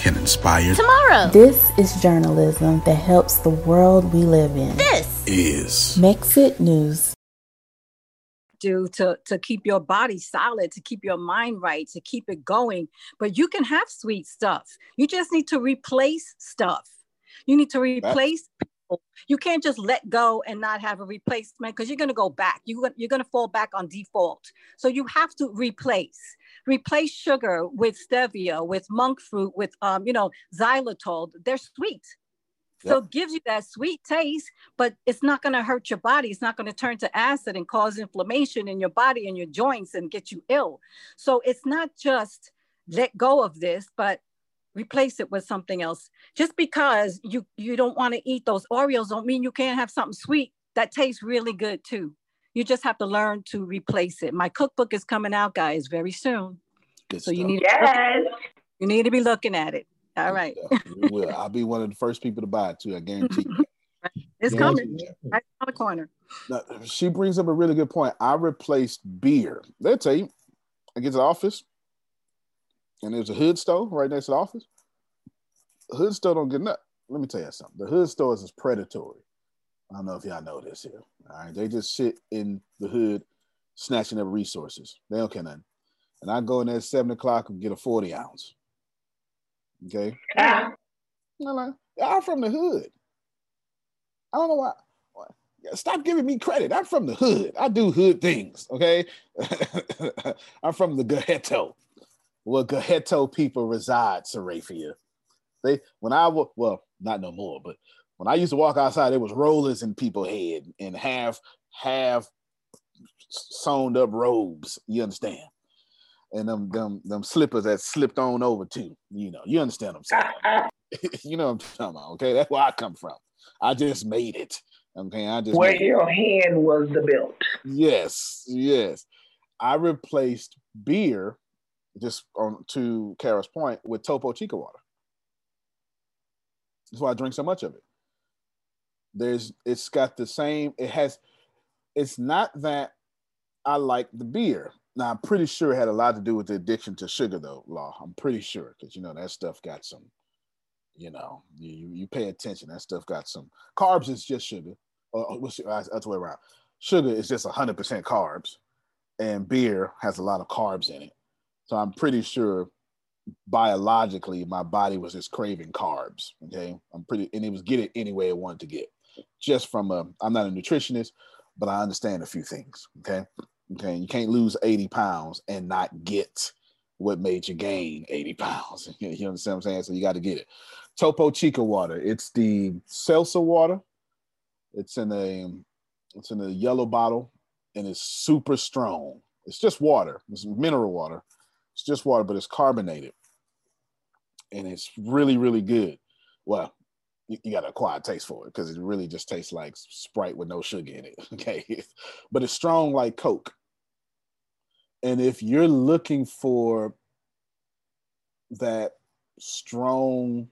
Speaker 19: can inspire
Speaker 20: tomorrow.
Speaker 21: This is journalism that helps the world we live in.
Speaker 20: This
Speaker 19: is
Speaker 21: Mexit News.
Speaker 17: Do to, to keep your body solid, to keep your mind right, to keep it going. But you can have sweet stuff. You just need to replace stuff. You need to replace people. You can't just let go and not have a replacement because you're going to go back. You, you're going to fall back on default. So you have to replace replace sugar with stevia, with monk fruit, with um, you know, xylitol. They're sweet. So it gives you that sweet taste, but it's not going to hurt your body. It's not going to turn to acid and cause inflammation in your body and your joints and get you ill. So it's not just let go of this, but replace it with something else. Just because you you don't want to eat those Oreos don't mean you can't have something sweet that tastes really good too. You just have to learn to replace it. My cookbook is coming out, guys, very soon.
Speaker 5: Good
Speaker 17: so
Speaker 5: stuff.
Speaker 17: you need
Speaker 16: yes.
Speaker 17: to, you need to be looking at it. All right.
Speaker 5: you will. I'll be one of the first people to buy it too. I guarantee. You.
Speaker 17: it's yeah, coming right on the corner.
Speaker 5: Now, she brings up a really good point. I replaced beer. They'll tell you. I get to the office, and there's a hood store right next to the office. The hood store don't get nothing. Let me tell you something. The hood stores is predatory. I don't know if y'all know this here. All right, they just sit in the hood, snatching up resources. They don't care nothing. And I go in there at seven o'clock and get a forty ounce. Okay.
Speaker 16: Ah.
Speaker 5: I'm from the hood. I don't know why. Stop giving me credit. I'm from the hood. I do hood things. Okay. I'm from the Gajeto, where Gajeto people reside, Saraphia. They when I was, well, not no more, but when I used to walk outside, it was rollers in people's head and half half sewn up robes. You understand? And them them them slippers that slipped on over too. You know, you understand what I'm saying? you know what I'm talking about. Okay, that's where I come from. I just made it. Okay, I just
Speaker 16: where your it. hand was the belt.
Speaker 5: Yes, yes. I replaced beer, just on to Kara's point, with Topo Chico water. That's why I drink so much of it there's it's got the same it has it's not that i like the beer now i'm pretty sure it had a lot to do with the addiction to sugar though law i'm pretty sure because you know that stuff got some you know you you pay attention that stuff got some carbs is just sugar uh, uh, or uh, that's the way around sugar is just 100% carbs and beer has a lot of carbs in it so i'm pretty sure biologically my body was just craving carbs. Okay. I'm pretty and it was get it any way it wanted to get. Just from a I'm not a nutritionist, but I understand a few things. Okay. Okay. You can't lose 80 pounds and not get what made you gain 80 pounds. you understand what I'm saying? So you got to get it. Topo Chico water. It's the seltzer water. It's in a it's in a yellow bottle and it's super strong. It's just water. It's mineral water. It's just water, but it's carbonated. And it's really, really good. Well, you, you got to acquire taste for it because it really just tastes like Sprite with no sugar in it. Okay. but it's strong like Coke. And if you're looking for that strong,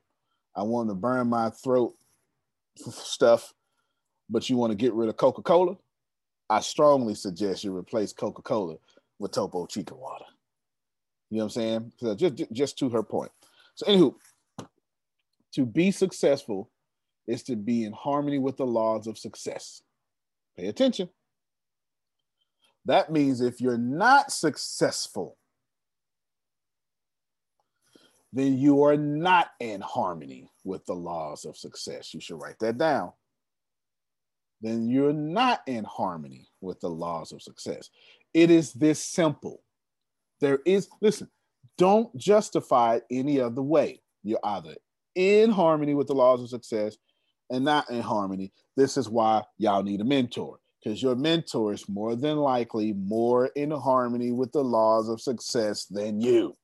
Speaker 5: I want to burn my throat stuff, but you want to get rid of Coca Cola, I strongly suggest you replace Coca Cola with Topo Chico water. You know what I'm saying? So just, just to her point. So, anywho, to be successful is to be in harmony with the laws of success. Pay attention. That means if you're not successful, then you are not in harmony with the laws of success. You should write that down. Then you're not in harmony with the laws of success. It is this simple. There is, listen, don't justify it any other way. You're either in harmony with the laws of success and not in harmony. This is why y'all need a mentor because your mentor is more than likely more in harmony with the laws of success than you.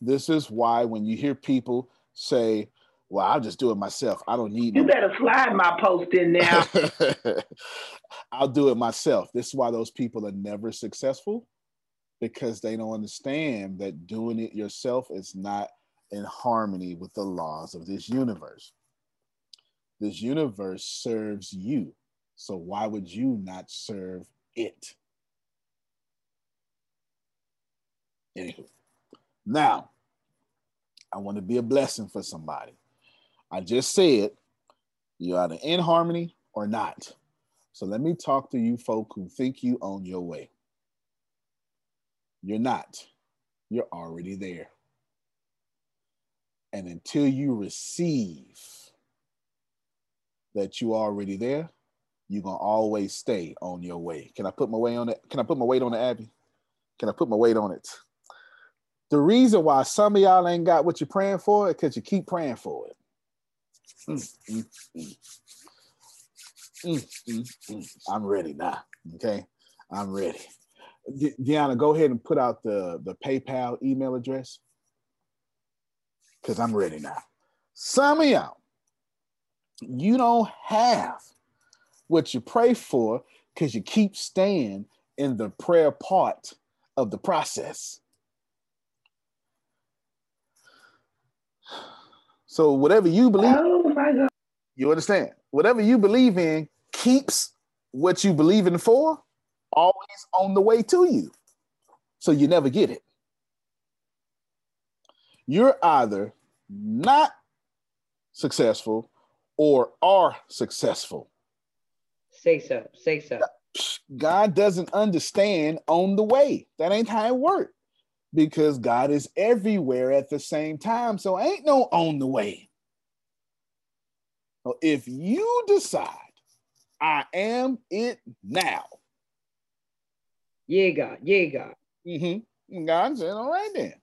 Speaker 5: This is why when you hear people say, well, I'll just do it myself. I don't need
Speaker 16: You no- better slide my post in now.
Speaker 5: I'll do it myself. This is why those people are never successful because they don't understand that doing it yourself is not in harmony with the laws of this universe. This universe serves you. So why would you not serve it? Anywho, now I want to be a blessing for somebody. I just said you're either in harmony or not. So let me talk to you folk who think you own your way. You're not. You're already there. And until you receive that you already there, you're gonna always stay on your way. Can I put my weight on it? Can I put my weight on it, Abby? Can I put my weight on it? The reason why some of y'all ain't got what you're praying for is because you keep praying for it. Mm, mm, mm. I'm ready now. Okay, I'm ready. De- Deanna, go ahead and put out the the PayPal email address because I'm ready now. Some of y'all you don't have what you pray for because you keep staying in the prayer part of the process. So whatever you believe, oh you understand? Whatever you believe in keeps what you believe in for always on the way to you. So you never get it. You're either not successful or are successful.
Speaker 10: Say so. Say so.
Speaker 5: God doesn't understand on the way. That ain't how it works. Because God is everywhere at the same time. So ain't no on the way. So if you decide I am it now.
Speaker 10: Yeah, God. Yeah, God.
Speaker 5: Mm-hmm. God said, all right then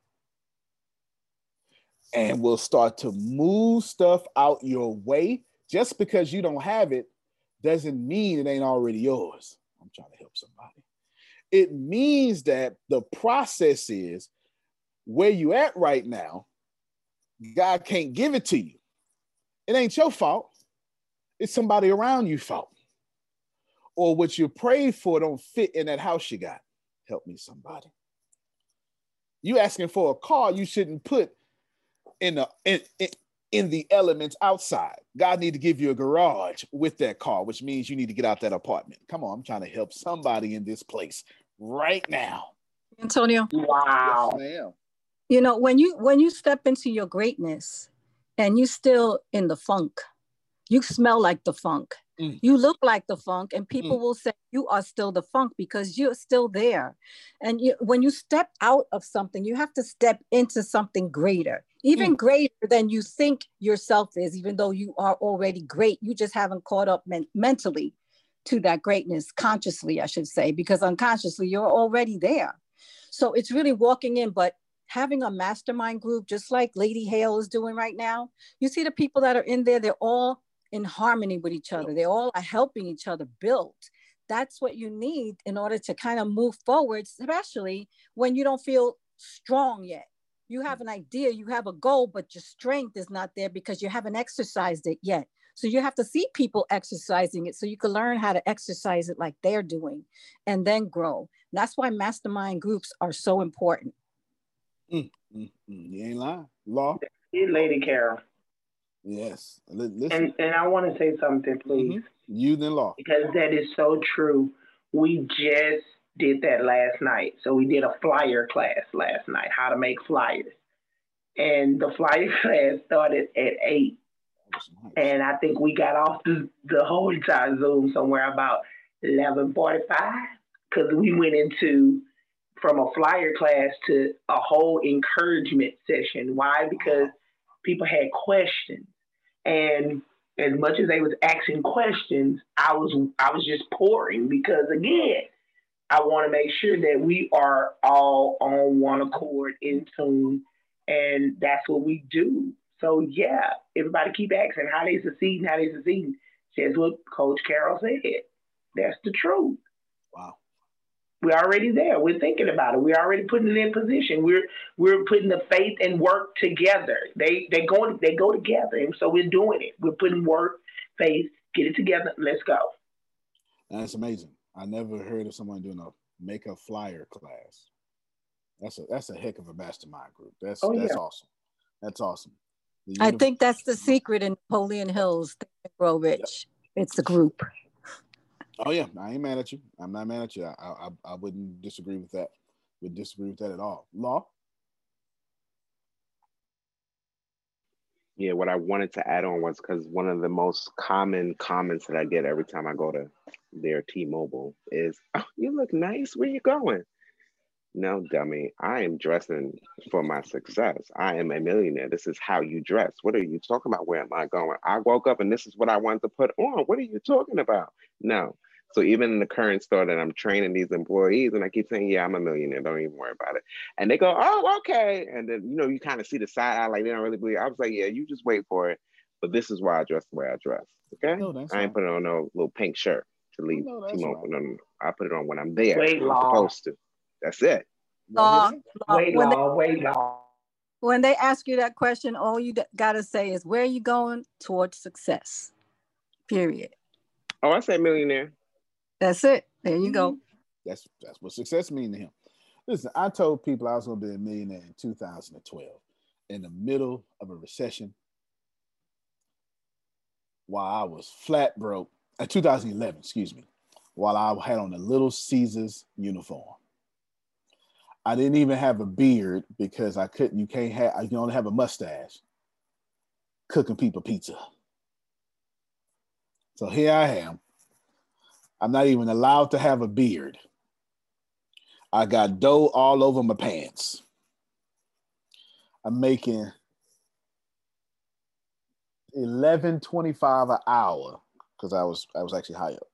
Speaker 5: and we'll start to move stuff out your way just because you don't have it doesn't mean it ain't already yours. I'm trying to help somebody. It means that the process is where you at right now, God can't give it to you. It ain't your fault. It's somebody around you fault. Or what you prayed for don't fit in that house you got. Help me somebody. You asking for a car you shouldn't put in the in, in, in the elements outside. God need to give you a garage with that car, which means you need to get out that apartment. Come on, I'm trying to help somebody in this place right now.
Speaker 17: Antonio.
Speaker 16: Wow.
Speaker 5: Yes,
Speaker 17: you know, when you when you step into your greatness and you still in the funk, you smell like the funk. Mm. You look like the funk, and people mm. will say you are still the funk because you're still there. And you, when you step out of something, you have to step into something greater, even mm. greater than you think yourself is, even though you are already great. You just haven't caught up men- mentally to that greatness, consciously, I should say, because unconsciously you're already there. So it's really walking in, but having a mastermind group, just like Lady Hale is doing right now, you see the people that are in there, they're all in harmony with each other. They all are helping each other build. That's what you need in order to kind of move forward, especially when you don't feel strong yet. You have an idea, you have a goal, but your strength is not there because you haven't exercised it yet. So you have to see people exercising it so you can learn how to exercise it like they're doing and then grow. And that's why mastermind groups are so important.
Speaker 5: Mm, mm, mm. You ain't lying. Law.
Speaker 16: Lady Carol.
Speaker 5: Yes.
Speaker 16: Listen. And, and I want to say something, please.
Speaker 5: Mm-hmm. You then law.
Speaker 16: Because that is so true. We just did that last night. So we did a flyer class last night, how to make flyers. And the flyer class started at eight. And I think we got off the, the whole entire Zoom somewhere about eleven forty five because we went into from a flyer class to a whole encouragement session. Why? Because people had questions. And as much as they was asking questions, I was I was just pouring because again, I want to make sure that we are all on one accord, in tune, and that's what we do. So yeah, everybody keep asking how they succeed how they succeed. Says what Coach Carol said. That's the truth.
Speaker 5: Wow.
Speaker 16: We're already there. We're thinking about it. We're already putting it in position. We're we're putting the faith and work together. They they go they go together, and so we're doing it. We're putting work, faith, get it together. Let's go.
Speaker 5: That's amazing. I never heard of someone doing a make a flyer class. That's a that's a heck of a mastermind group. That's oh, that's yeah. awesome. That's awesome.
Speaker 17: I think that's the secret in Napoleon Hill's, Grow Rich. Yep. It's the group.
Speaker 5: Oh yeah, I ain't mad at you. I'm not mad at you. I, I I wouldn't disagree with that. Would disagree with that at all. Law.
Speaker 4: Yeah, what I wanted to add on was because one of the most common comments that I get every time I go to their T-Mobile is, "Oh, you look nice. Where you going?" No, dummy. I am dressing for my success. I am a millionaire. This is how you dress. What are you talking about? Where am I going? I woke up and this is what I wanted to put on. What are you talking about? No, so even in the current store that I'm training these employees, and I keep saying, "Yeah, I'm a millionaire. Don't even worry about it." And they go, "Oh, okay." And then you know, you kind of see the side eye, like they don't really believe. I was like, "Yeah, you just wait for it." But this is why I dress the way I dress. Okay, no, I ain't right. putting on no little pink shirt to leave no, T-Mobile. Right. No, no, no, I put it on when I'm there. Wait, I'm supposed to. That's it.
Speaker 17: Law,
Speaker 16: law. Wait, when law, they, wait, law.
Speaker 17: When they ask you that question, all you got to say is, "Where are you going towards success?" Period.
Speaker 4: Oh, I say millionaire.
Speaker 17: That's it. There you go.
Speaker 5: That's that's what success means to him. Listen, I told people I was going to be a millionaire in 2012, in the middle of a recession, while I was flat broke. Uh, 2011, excuse me, while I had on a Little Caesars uniform. I didn't even have a beard because I couldn't. You can't have. You only have a mustache. Cooking people pizza. So here I am I'm not even allowed to have a beard. I got dough all over my pants. I'm making 11.25 an hour because I was I was actually high up.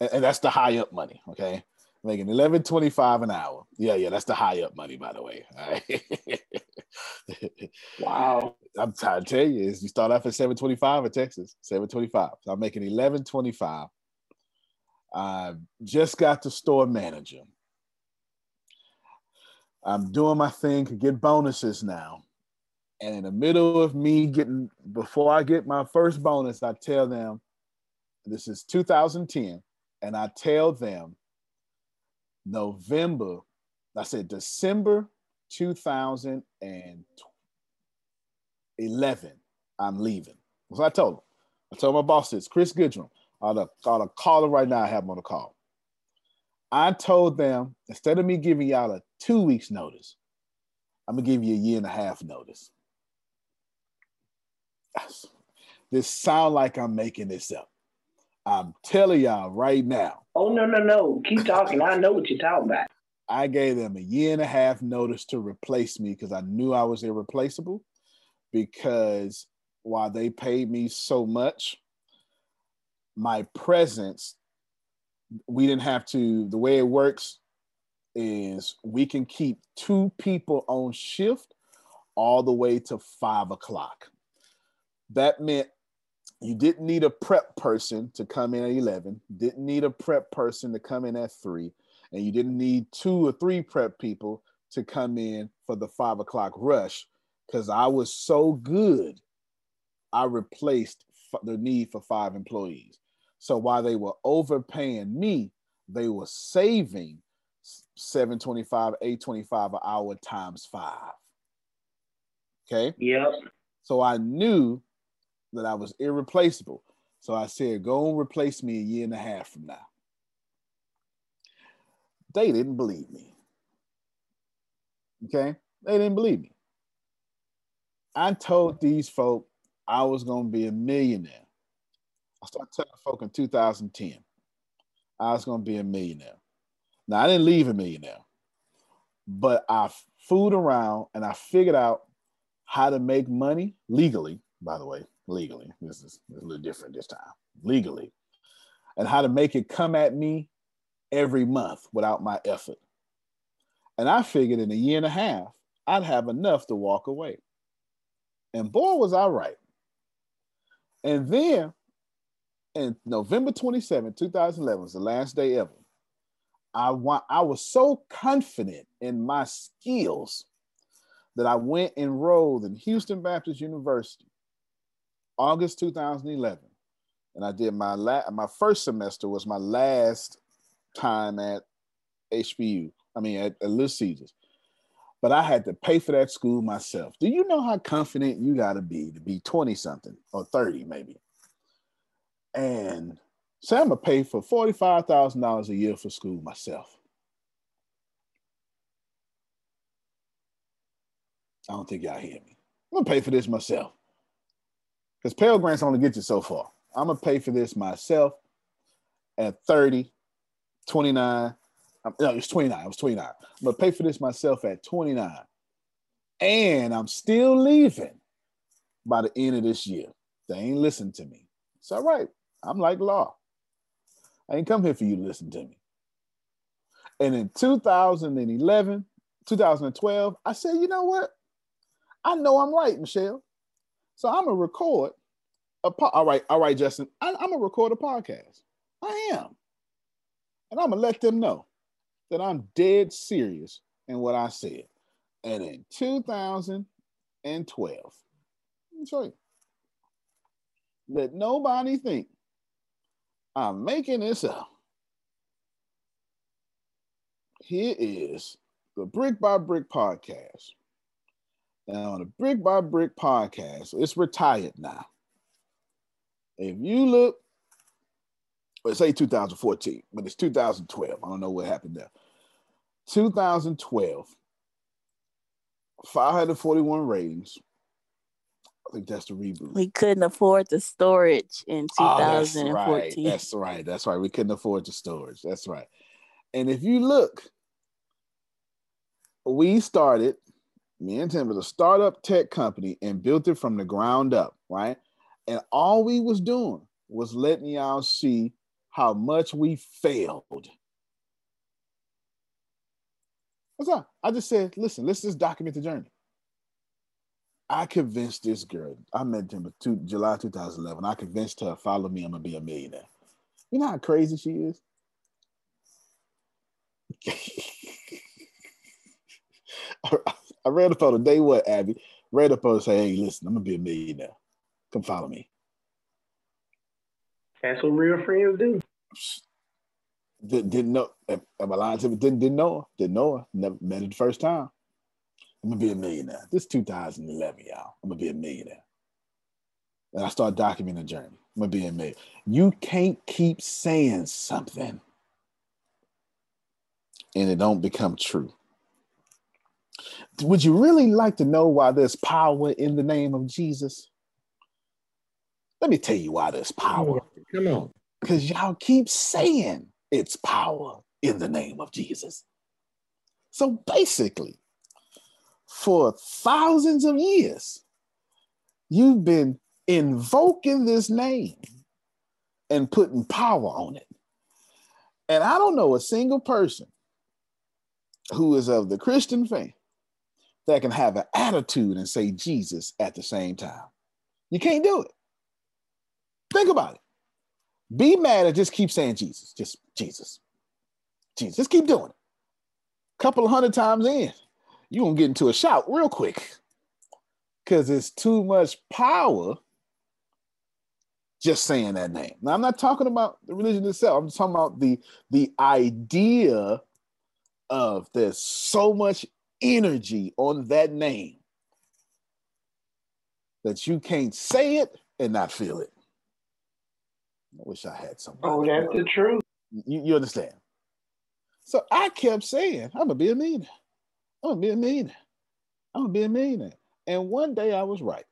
Speaker 5: And, and that's the high up money, okay? Making 11.25 an hour. Yeah, yeah, that's the high up money, by the way.
Speaker 16: wow.
Speaker 5: I'm trying to tell you, is you start off at 725 in Texas, 725. So I'm making 1125 I just got the store manager. I'm doing my thing to get bonuses now. And in the middle of me getting, before I get my first bonus, I tell them, this is 2010, and I tell them November, I said December 2011, I'm leaving. So I told them. I told my boss this, Chris Goodrum. I'll, I'll call him right now. I have him on the call. I told them instead of me giving y'all a two weeks notice, I'm gonna give you a year and a half notice. This sound like I'm making this up. I'm telling y'all right now.
Speaker 16: Oh no, no, no. Keep talking. I know what you're talking about.
Speaker 5: I gave them a year and a half notice to replace me because I knew I was irreplaceable. Because while they paid me so much, my presence, we didn't have to, the way it works is we can keep two people on shift all the way to five o'clock. That meant you didn't need a prep person to come in at 11, didn't need a prep person to come in at three, and you didn't need two or three prep people to come in for the five o'clock rush because I was so good, I replaced the need for five employees. So while they were overpaying me, they were saving 725, 825 an hour times five. Okay.
Speaker 16: Yep.
Speaker 5: So I knew that I was irreplaceable. So I said, go and replace me a year and a half from now. They didn't believe me. Okay? They didn't believe me. I told these folk I was going to be a millionaire. I started telling folk in 2010 I was going to be a millionaire. Now, I didn't leave a millionaire, but I fooled around and I figured out how to make money legally, by the way, legally. This is, a little different this time, legally, and how to make it come at me every month without my effort. And I figured in a year and a half, I'd have enough to walk away. And boy, was I right. And then in November 27, 2011, was the last day ever. I want I was so confident in my skills that I went enrolled in Houston Baptist University, August 2011, and I did my la- my first semester was my last time at HBU. I mean at, at Little Caesars, but I had to pay for that school myself. Do you know how confident you got to be to be 20 something or 30 maybe? And say I'm gonna pay for $45,000 a year for school myself. I don't think y'all hear me. I'm gonna pay for this myself. Because Pell Grants only get you so far. I'm gonna pay for this myself at 30, 29. No, it's 29. I was 29. I'm gonna pay for this myself at 29. And I'm still leaving by the end of this year. They ain't listen to me. It's all right. I'm like law. I ain't come here for you to listen to me. And in 2011, 2012, I said, you know what? I know I'm right, Michelle. So I'm gonna record a po- all right, all right, Justin. I, I'm gonna record a podcast. I am, and I'm gonna let them know that I'm dead serious in what I said. And in 2012, let me show you. Let nobody think I'm making this up. Here is the Brick by Brick podcast. Now, on the Brick by Brick podcast, it's retired now. If you look, let's say 2014, but it's 2012. I don't know what happened there. 2012, 541 ratings. I think that's the reboot.
Speaker 21: We couldn't afford the storage in 2014.
Speaker 5: Oh, that's, right. that's right. That's right. We couldn't afford the storage. That's right. And if you look, we started me and Tim was a startup tech company and built it from the ground up, right? And all we was doing was letting y'all see how much we failed. That's all. I just said, listen, let's just document the journey. I convinced this girl. I met him in July 2011. I convinced her, follow me, I'm gonna be a millionaire. You know how crazy she is. I read up on day what, Abby? Read up on say, hey, listen, I'm gonna be a millionaire. Come follow me.
Speaker 16: That's what real friends do.
Speaker 5: Did, didn't know. Am I lying to me? Didn't didn't know her. Didn't know her. Never met her the first time. I'm gonna be a millionaire. This 2011, y'all. I'm gonna be a millionaire. And I start documenting the journey. I'm gonna be a millionaire. You can't keep saying something and it don't become true. Would you really like to know why there's power in the name of Jesus? Let me tell you why there's power.
Speaker 11: Come on.
Speaker 5: Because y'all keep saying it's power in the name of Jesus. So basically, for thousands of years, you've been invoking this name and putting power on it. And I don't know a single person who is of the Christian faith that can have an attitude and say Jesus at the same time. You can't do it. Think about it. Be mad and just keep saying Jesus, just Jesus, Jesus. Just keep doing it. A couple of hundred times in, you're gonna get into a shout real quick because it's too much power just saying that name. Now, I'm not talking about the religion itself. I'm talking about the the idea of there's so much energy on that name that you can't say it and not feel it. I wish I had some.
Speaker 16: Oh, that's the truth.
Speaker 5: You, you understand? So I kept saying, I'm gonna be a mean. I'm gonna be a millionaire. I'm gonna be a millionaire. And one day I was right.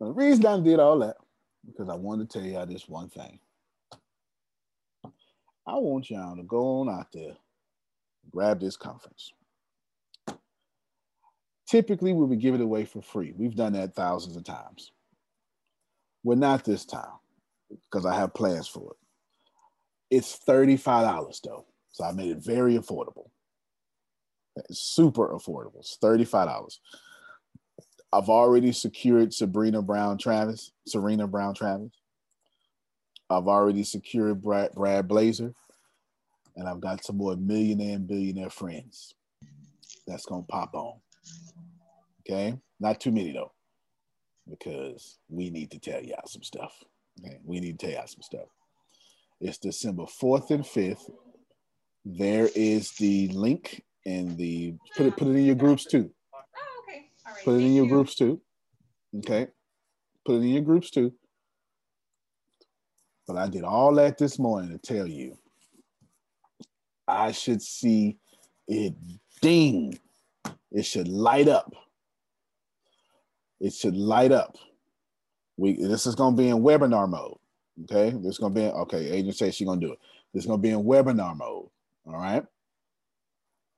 Speaker 5: the reason I did all that, because I wanted to tell y'all this one thing. I want y'all to go on out there, grab this conference. Typically, we would give it away for free. We've done that thousands of times. Well, not this time, because I have plans for it. It's $35 though. So I made it very affordable. Super affordable. It's $35. I've already secured Sabrina Brown Travis, Serena Brown Travis. I've already secured Brad, Brad Blazar, and I've got some more millionaire and billionaire friends that's gonna pop on. Okay, not too many though, because we need to tell y'all some stuff. Okay, we need to tell y'all some stuff. It's December fourth and fifth. There is the link and the put it put it in your groups too. Oh, Okay, All right. put it in your groups too. Okay. Put it in your groups too. But I did all that this morning to tell you I should see it ding. It should light up. It should light up. We this is gonna be in webinar mode. Okay, this is gonna be okay. Agent says she's gonna do it. This is gonna be in webinar mode. All right.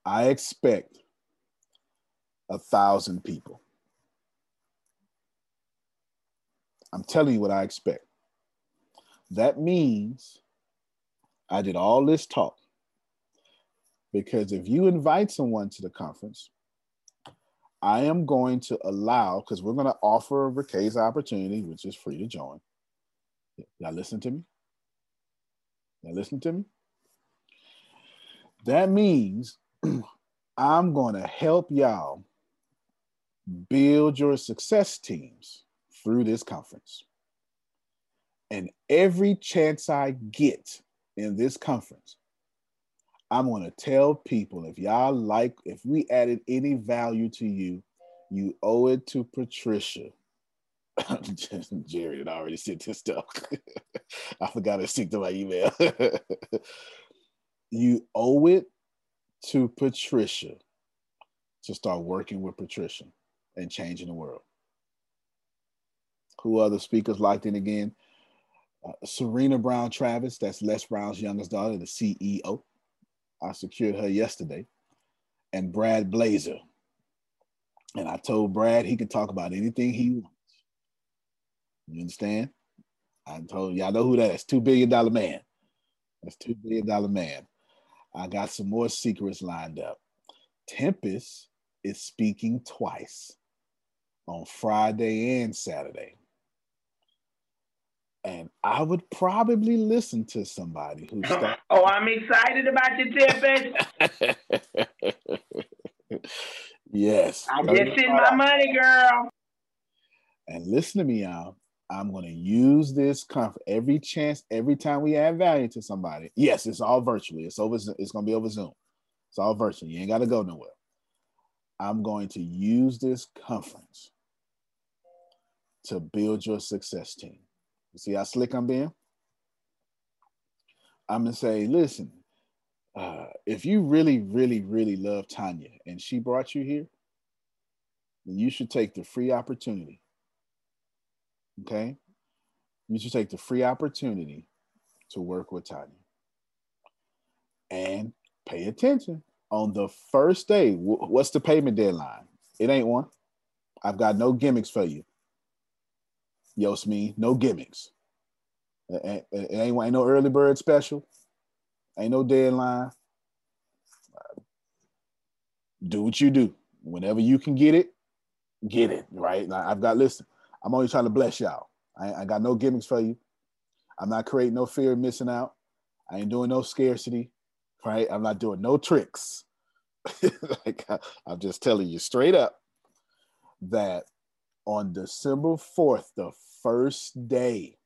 Speaker 5: I expect a thousand people. I'm telling you what I expect. That means I did all this talk because if you invite someone to the conference, I am going to allow, because we're going to offer a opportunity, which is free to join. Y'all listen to me? Y'all listen to me? That means I'm going to help y'all build your success teams through this conference. And every chance I get in this conference, I'm going to tell people if y'all like, if we added any value to you, you owe it to Patricia. Jerry had already sent this stuff. I forgot to sync to my email. you owe it to Patricia to start working with Patricia and changing the world. Who other speakers locked in again? Uh, Serena Brown Travis, that's Les Brown's youngest daughter, the CEO. I secured her yesterday. And Brad Blazar. And I told Brad he could talk about anything he wants. You understand? I told y'all know who that is. Two billion dollar man. That's two billion dollar man. I got some more secrets lined up. Tempest is speaking twice on Friday and Saturday. And I would probably listen to somebody who's.
Speaker 16: oh, I'm excited about your
Speaker 5: tippets. yes.
Speaker 16: I just my money, girl.
Speaker 5: And listen to me, y'all. I'm going to use this conf- every chance, every time we add value to somebody. Yes, it's all virtually. It's over. It's going to be over Zoom. It's all virtual. You ain't got to go nowhere. I'm going to use this conference to build your success team. You see how slick I'm being? I'm gonna say, listen, uh, if you really, really, really love Tanya and she brought you here, then you should take the free opportunity. Okay, you should take the free opportunity to work with Tanya. And pay attention. On the first day, what's the payment deadline? It ain't one. I've got no gimmicks for you. Yosmi, no gimmicks. It ain't, ain't no early bird special. Ain't no deadline. Do what you do. Whenever you can get it, get it. Right? I've got listen. I'm only trying to bless y'all. I, I got no gimmicks for you. I'm not creating no fear of missing out. I ain't doing no scarcity. Right? I'm not doing no tricks. like I, I'm just telling you straight up that on December 4th, the first day,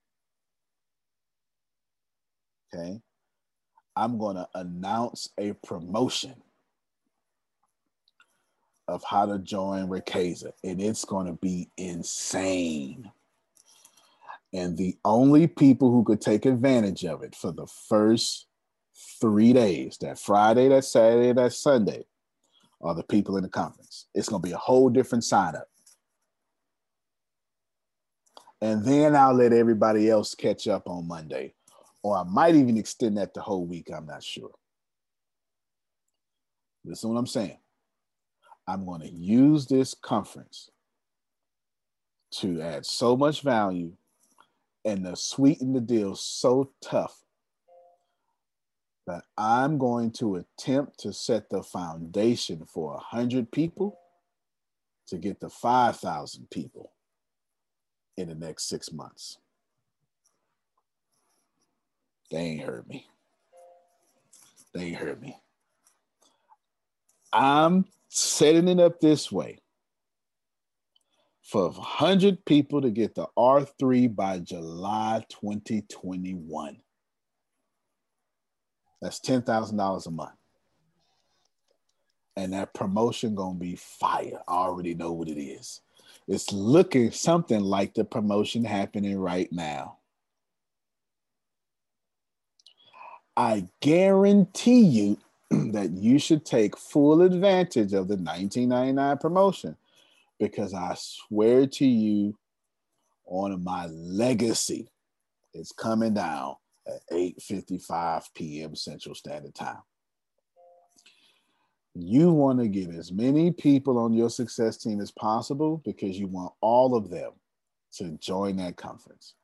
Speaker 5: okay, I'm going to announce a promotion of how to join Riqueza, and it's going to be insane. And the only people who could take advantage of it for the first three days that Friday, that Saturday, that Sunday are the people in the conference. It's going to be a whole different sign up. And then I'll let everybody else catch up on Monday or I might even extend that the whole week. I'm not sure. Listen what I'm saying. I'm going to use this conference to add so much value and to sweeten the deal so tough that I'm going to attempt to set the foundation for 100 people to get to 5,000 people in the next six months. They ain't heard me. They ain't heard me. I'm setting it up this way for 100 people to get the R3 by July 2021. That's $10,000 a month. And that promotion going to be fire. I already know what it is. It's looking something like the promotion happening right now. I guarantee you that you should take full advantage of the 1999 promotion because I swear to you on my legacy it's coming down at 8:55 p.m. Central Standard Time. You want to get as many people on your success team as possible because you want all of them to join that conference.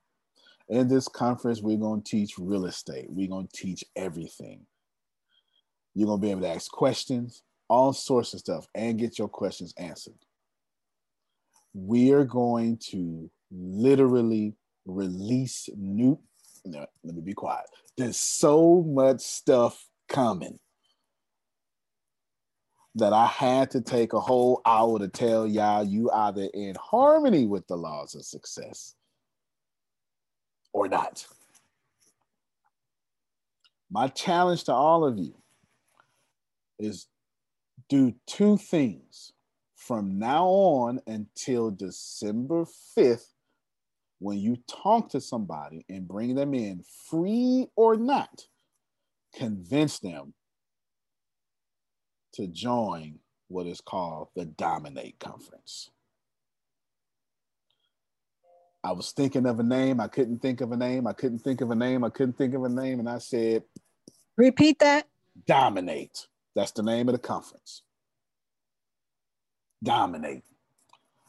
Speaker 5: In this conference, we're going to teach real estate. We're going to teach everything. You're to be able to ask questions, all sorts of stuff, and get your questions answered. We are going to literally release new. No, let me be quiet. There's so much stuff coming that I had to take a whole hour to tell y'all you either in harmony with the laws of success or not. My challenge to all of you is do two things from now on until December 5th when you talk to somebody and bring them in, free or not, convince them to join what is called the Dominate Conference. I was thinking of a name. I couldn't think of a name. I couldn't think of a name. I couldn't think of a name. And I said,
Speaker 17: Repeat that.
Speaker 5: Dominate. That's the name of the conference. Dominate.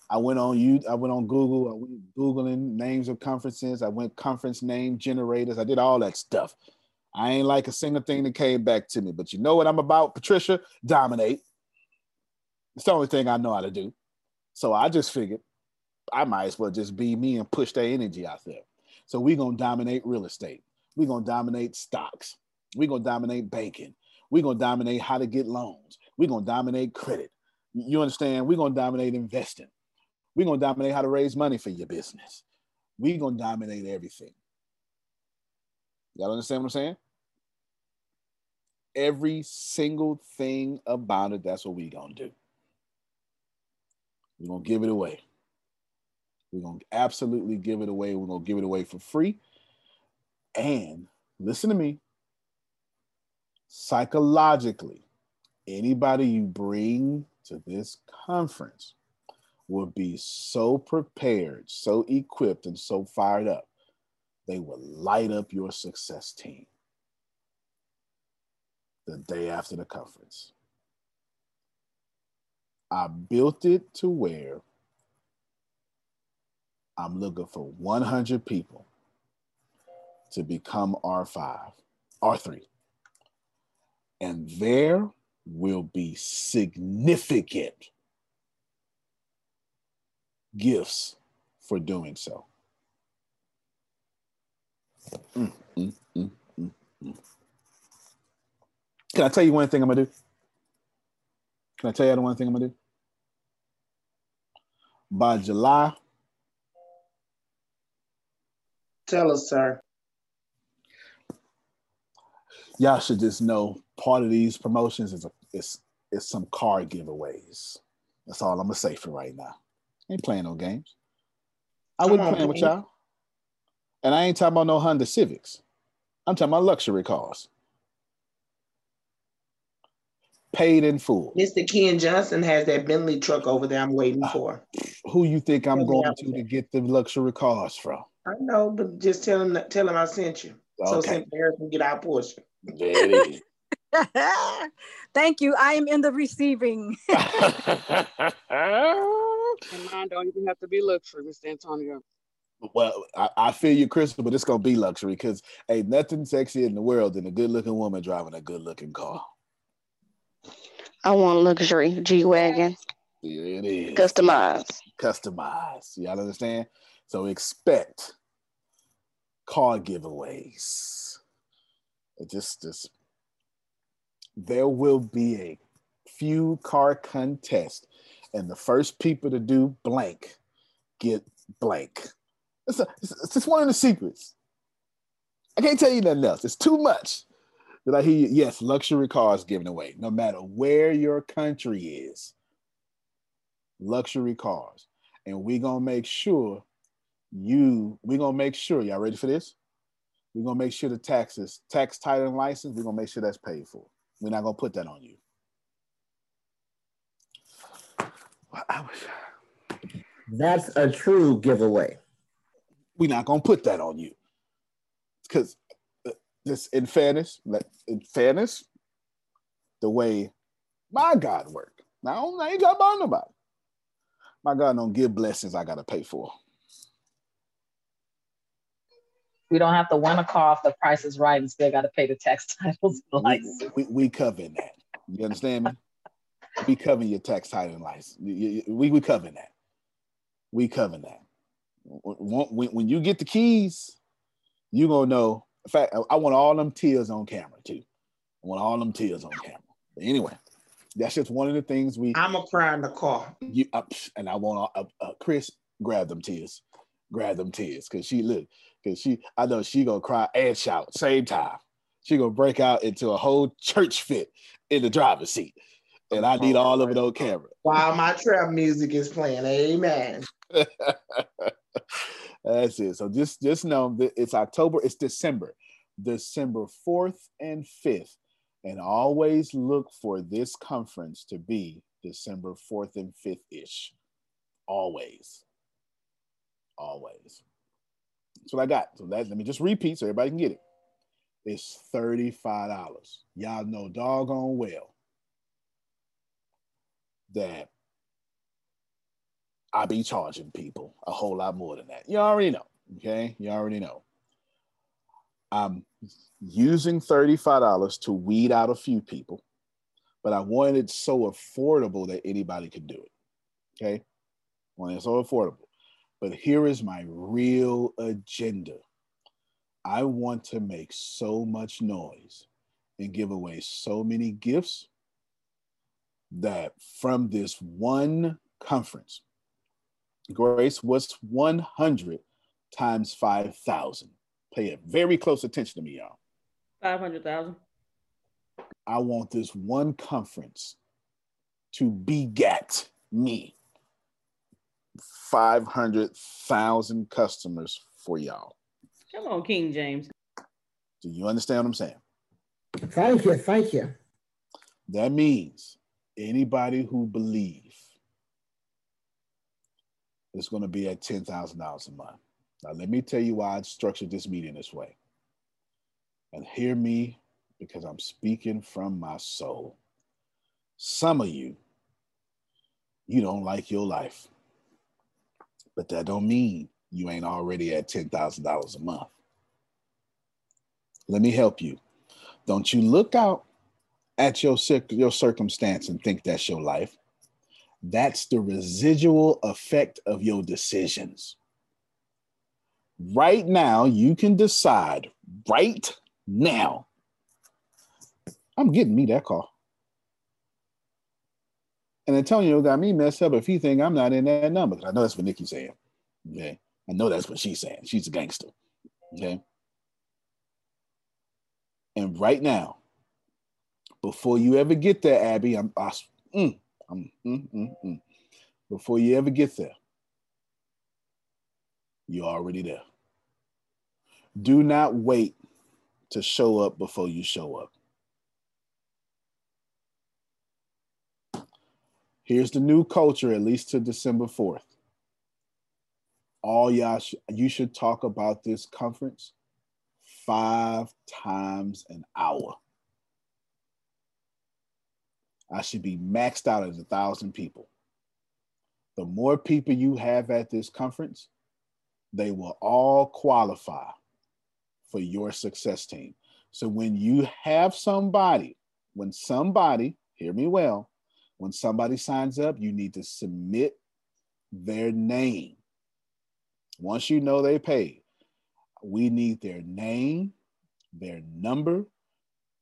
Speaker 5: I went on you. I went on Google. I went googling names of conferences. I went conference name generators. I did all that stuff. I ain't like a single thing that came back to me. But you know what I'm about, Patricia? Dominate. It's the only thing I know how to do. So I just figured I might as well just be me and push that energy out there. So we're gonna dominate real estate. We're gonna dominate stocks. We're gonna dominate banking. We're gonna dominate how to get loans. We're gonna dominate credit. You understand? We're gonna dominate investing. We're gonna dominate how to raise money for your business. We're gonna dominate everything. Y'all understand what I'm saying? Every single thing about it, that's what we're gonna do. We're gonna give it away. We're going to absolutely give it away. We're going to give it away for free. And listen to me psychologically, anybody you bring to this conference will be so prepared, so equipped, and so fired up they will light up your success team the day after the conference. I built it to where I'm looking for 100 people to become R5, R3. And there will be significant gifts for doing so. Mm, mm, mm, mm, mm. Can I tell you one thing I'm gonna do? Can I tell you the one thing I'm gonna do? By July.
Speaker 16: Tell us, sir.
Speaker 5: Y'all should just know part of these promotions is a, is, is some car giveaways. That's all I'm gonna say for right now. Ain't playing no games. I wouldn't play with y'all. And I ain't talking about no Honda Civics. I'm talking about luxury cars. Paid in full.
Speaker 16: Mr. Ken Johnson has that Bentley truck over there I'm waiting for.
Speaker 5: Who you think I'm going to to get the luxury cars from?
Speaker 16: I know, but just tell him tell him I sent you. Okay. So St. Harris can get our portion.
Speaker 5: There it is.
Speaker 17: Thank you. I am in the receiving.
Speaker 22: and mine don't even have to be luxury, Mr. Antonio.
Speaker 5: Well, I, I feel you, Crystal, but it's gonna be luxury because ain't nothing sexy in the world than a good-looking woman driving a good-looking car.
Speaker 12: I want luxury G wagon.
Speaker 5: Yeah, it is
Speaker 12: customized.
Speaker 5: Customized. Y'all understand? So expect car giveaways. It just, just there will be a few car contest, and the first people to do blank get blank. It's, a, it's, it's one of the secrets. I can't tell you nothing else. It's too much that I hear you. Yes, luxury cars given away, no matter where your country is. Luxury cars. And we're gonna make sure you, we're gonna make sure, y'all ready for this? We're gonna make sure the taxes, tax title and license, we're gonna make sure that's paid for. We're not gonna put that on you.
Speaker 11: That's a true giveaway.
Speaker 5: We're not gonna put that on you. Because uh, this, in fairness, in fairness, the way my God work. Now I ain't got about nobody. My God don't give blessings I gotta pay for.
Speaker 23: We don't have to win a car if the price is right and still got to pay the tax titles and license.
Speaker 5: We, we, we cover that. You understand me? we cover your tax title and license. We, we cover that. We cover that. When, when you get the keys, you gonna know. In fact, I want all them tears on camera too. I want all them tears on camera. But anyway, that's just one of the things we.
Speaker 16: I'm a cry in the car.
Speaker 5: You uh, and I want uh, uh, Chris grab them tears, grab them tears because she look because she I know she gonna cry and shout same time. She gonna break out into a whole church fit in the driver's seat. And I need all of it on camera.
Speaker 16: While my trap music is playing. Amen.
Speaker 5: That's it. So just just know that it's October, it's December, December 4th and 5th. And always look for this conference to be December 4th and 5th ish. Always. Always. That's what I got. So that, let me just repeat so everybody can get it. It's $35. Y'all know doggone well that I be charging people a whole lot more than that. You already know. Okay. You already know. I'm using $35 to weed out a few people, but I wanted it so affordable that anybody could do it. Okay. I wanted it so affordable. But here is my real agenda. I want to make so much noise and give away so many gifts that from this one conference, Grace, was 100 times 5,000? Pay a very close attention to me, y'all.
Speaker 6: 500,000.
Speaker 5: I want this one conference to beget me 500,000 customers for y'all.
Speaker 6: Come on, King James.
Speaker 5: Do you understand what I'm saying?
Speaker 11: Thank you. Thank you.
Speaker 5: That means anybody who believes is going to be at $10,000 a month. Now, let me tell you why I structured this meeting this way. And hear me because I'm speaking from my soul. Some of you, you don't like your life, but that don't mean you ain't already at $10,000 a month. Let me help you. Don't you look out at your, your circumstance and think that's your life. That's the residual effect of your decisions. Right now, you can decide right now. I'm getting me that call. And Antonio got me messed up if he think I'm not in that number. I know that's what Nikki's saying. Okay. I know that's what she's saying. She's a gangster. Okay. And right now, before you ever get there, Abby, I'm, I, mm, I'm mm, mm, mm. before you ever get there, you're already there. Do not wait to show up before you show up. Here's the new culture, at least to December 4th. All y'all, sh- you should talk about this conference five times an hour. I should be maxed out as a thousand people. The more people you have at this conference, they will all qualify for your success team. So when you have somebody, when somebody, hear me well, when somebody signs up, you need to submit their name. Once you know they paid, we need their name, their number,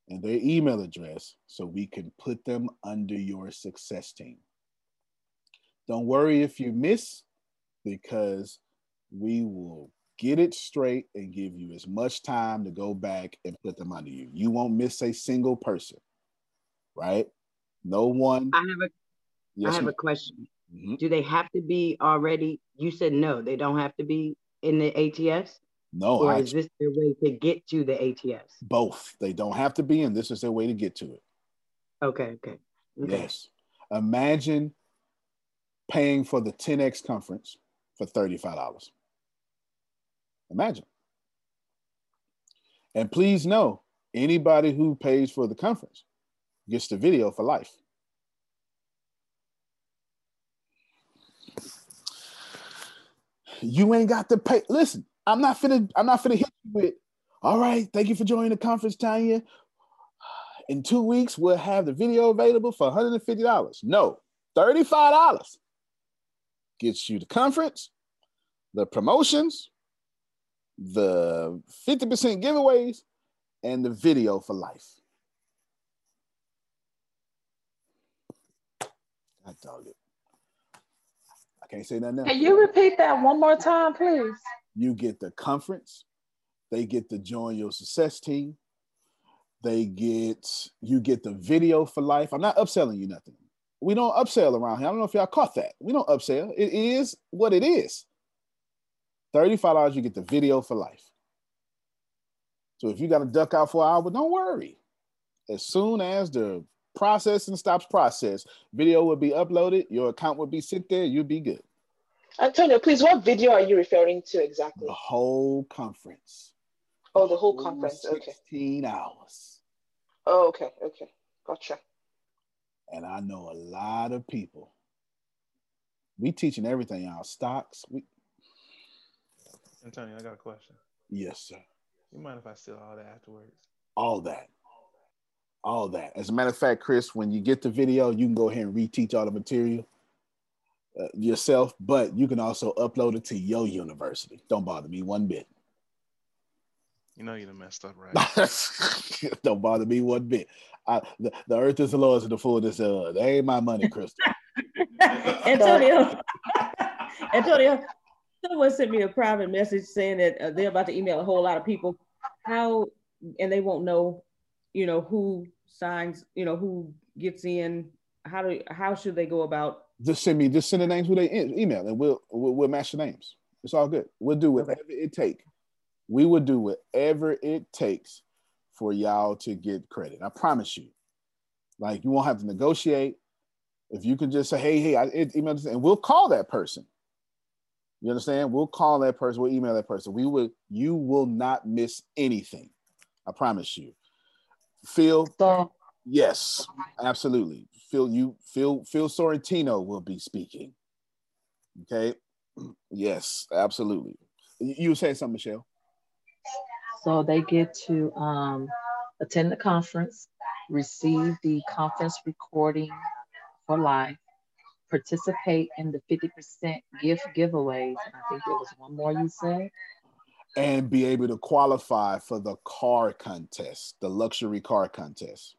Speaker 5: and their email address so we can put them under your success team. Don't worry if you miss, because we will get it straight and give you as much time to go back and put them under you. You won't miss a single person, right? No one.
Speaker 10: I have a, yes, I have a question. Mm-hmm. Do they have to be already? You said no, they don't have to be in the ATS.
Speaker 5: No,
Speaker 10: or I, is this their way to get to the ATS?
Speaker 5: Both. They don't have to be, and this is their way to get to it.
Speaker 10: Okay. Okay. okay.
Speaker 5: Yes. Imagine paying for the 10x conference for $35. Imagine. And please know anybody who pays for the conference gets the video for life. You ain't got to pay. Listen, I'm not finna, I'm not finna hit you with, all right, thank you for joining the conference, Tanya. In two weeks, we'll have the video available for $150. No, $35 gets you the conference, the promotions, the 50% giveaways, and the video for life. I dog it. I can't say that now.
Speaker 24: Can you repeat that one more time, please?
Speaker 5: You get the conference. They get to join your success team. They get you get the video for life. I'm not upselling you nothing. We don't upsell around here. I don't know if y'all caught that. We don't upsell. It is what it is. $35, you get the video for life. So if you got to duck out for an hour, don't worry. As soon as the processing stops process, video will be uploaded, your account will be sent there, you'll be good.
Speaker 24: Antonio, please, what video are you referring to exactly?
Speaker 5: The whole conference.
Speaker 24: Oh, the whole conference. 16 okay.
Speaker 5: 16 hours.
Speaker 24: Oh, okay. Okay. Gotcha.
Speaker 5: And I know a lot of people. We teaching everything out stocks. We
Speaker 25: Antonio, I got a question.
Speaker 5: Yes, sir.
Speaker 25: You mind if I steal all that afterwards?
Speaker 5: All that. All that. As a matter of fact, Chris, when you get the video, you can go ahead and reteach all the material uh, yourself, but you can also upload it to your university. Don't bother me one bit.
Speaker 25: You know you done messed up, right?
Speaker 5: Don't bother me one bit. I, the, the earth is the Lord's and the fullness of That ain't my money, Crystal.
Speaker 6: Antonio, Antonio, someone sent me a private message saying that uh, they're about to email a whole lot of people. How and they won't know, you know, who signs, you know, who gets in. How do how should they go about
Speaker 5: just send me, just send the names who they in, email, and we'll we'll, we'll match the names. It's all good. We'll do whatever okay. it take. We will do whatever it takes for y'all to get credit. I promise you. Like you won't have to negotiate. If you can just say, "Hey, hey," I email this, and we'll call that person. You understand? We'll call that person, we'll email that person. We will, you will not miss anything. I promise you. Phil,
Speaker 23: so,
Speaker 5: yes, absolutely. Phil, you Phil Phil Sorrentino will be speaking. Okay. Yes, absolutely. You were saying something, Michelle.
Speaker 23: So they get to um, attend the conference, receive the conference recording for life, participate in the 50% gift giveaways. I think there was one more you said.
Speaker 5: And be able to qualify for the car contest, the luxury car contest.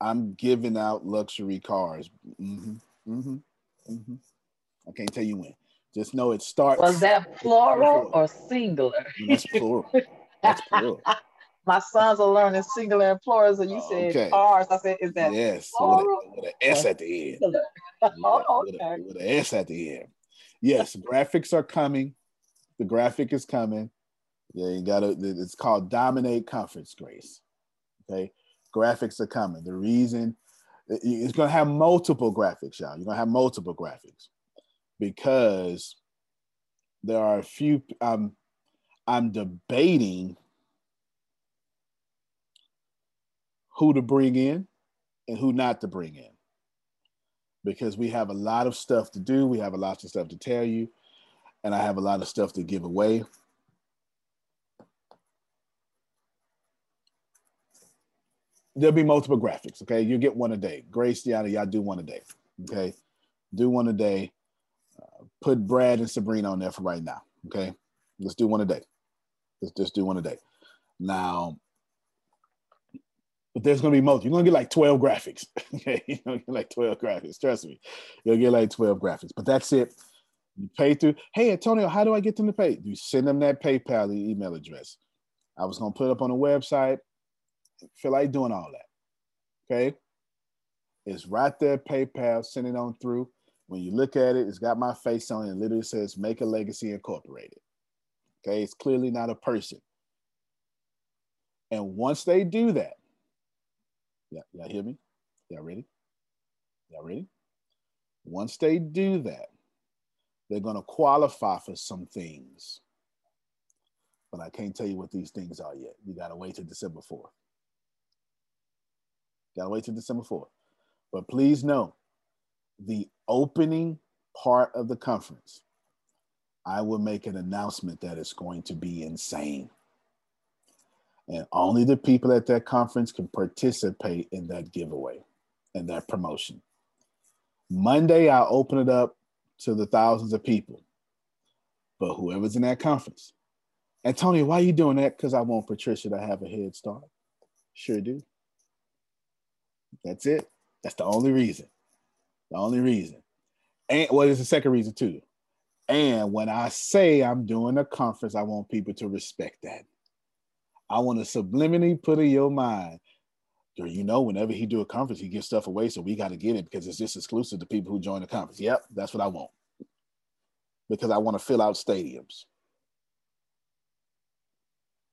Speaker 5: I'm giving out luxury cars. Mm-hmm, mm-hmm, mm-hmm. I can't tell you when. Just know it starts.
Speaker 23: Was that plural or singular?
Speaker 5: That's plural. That's plural.
Speaker 23: My sons are learning singular and plural. So you said okay. cars. I said, is that
Speaker 5: yes with, a, with an S at the end? oh, okay. With, a, with an S at the end. Yes, graphics are coming. The graphic is coming. Yeah, you got to. It's called Dominate Conference Grace. Okay, graphics are coming. The reason it's going to have multiple graphics, y'all. You're going to have multiple graphics because there are a few. Um, I'm debating who to bring in and who not to bring in because we have a lot of stuff to do. We have a lot of stuff to tell you, and I have a lot of stuff to give away. There'll be multiple graphics. Okay, you get one a day. Grace, Deanna, y'all do one a day. Okay, do one a day. Uh, put Brad and Sabrina on there for right now. Okay, let's do one a day. Let's just do one a day. Now, but there's gonna be multiple. You're gonna get like 12 graphics. okay, you're gonna get like 12 graphics. Trust me, you'll get like 12 graphics. But that's it. You pay through. Hey, Antonio, how do I get them to pay? You send them that PayPal email address. I was gonna put it up on the website. Feel like doing all that. Okay, it's right there. PayPal. Send it on through. When you look at it, it's got my face on it. It literally says "Make a Legacy Incorporated." Okay, it's clearly not a person. And once they do that, yeah, y'all hear me? Y'all ready? Y'all ready? Once they do that, they're going to qualify for some things. But I can't tell you what these things are yet. You got to wait till December 4th. Got to wait till December 4th. But please know the opening part of the conference, I will make an announcement that it's going to be insane and only the people at that conference can participate in that giveaway and that promotion. Monday, I'll open it up to the thousands of people, but whoever's in that conference. And Tony, why are you doing that? Because I want Patricia to have a head start. Sure do. That's it. That's the only reason. The only reason. And well, is the second reason too? And when I say I'm doing a conference, I want people to respect that. I want to subliminally put in your mind, you know, whenever he do a conference, he gives stuff away, so we got to get it because it's just exclusive to people who join the conference. Yep, that's what I want because I want to fill out stadiums.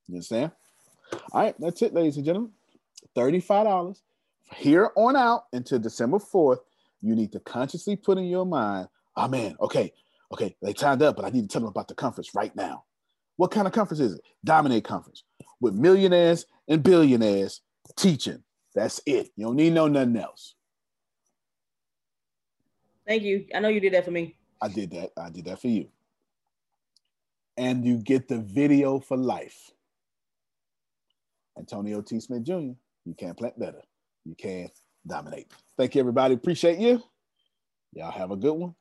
Speaker 5: You understand? All right, that's it, ladies and gentlemen. $35 here on out until December 4th. You need to consciously put in your mind, oh man, okay, okay, they signed up, but I need to tell them about the conference right now. What kind of conference is it? Dominate conference with millionaires and billionaires teaching. That's it. You don't need no nothing else.
Speaker 6: Thank you. I know you did that for me.
Speaker 5: I did that. I did that for you. And you get the video for life. Antonio T. Smith Jr., you can't plant better. You can dominate. Thank you, everybody. Appreciate you. Y'all have a good one.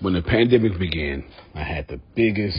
Speaker 19: When the pandemic began, I had the biggest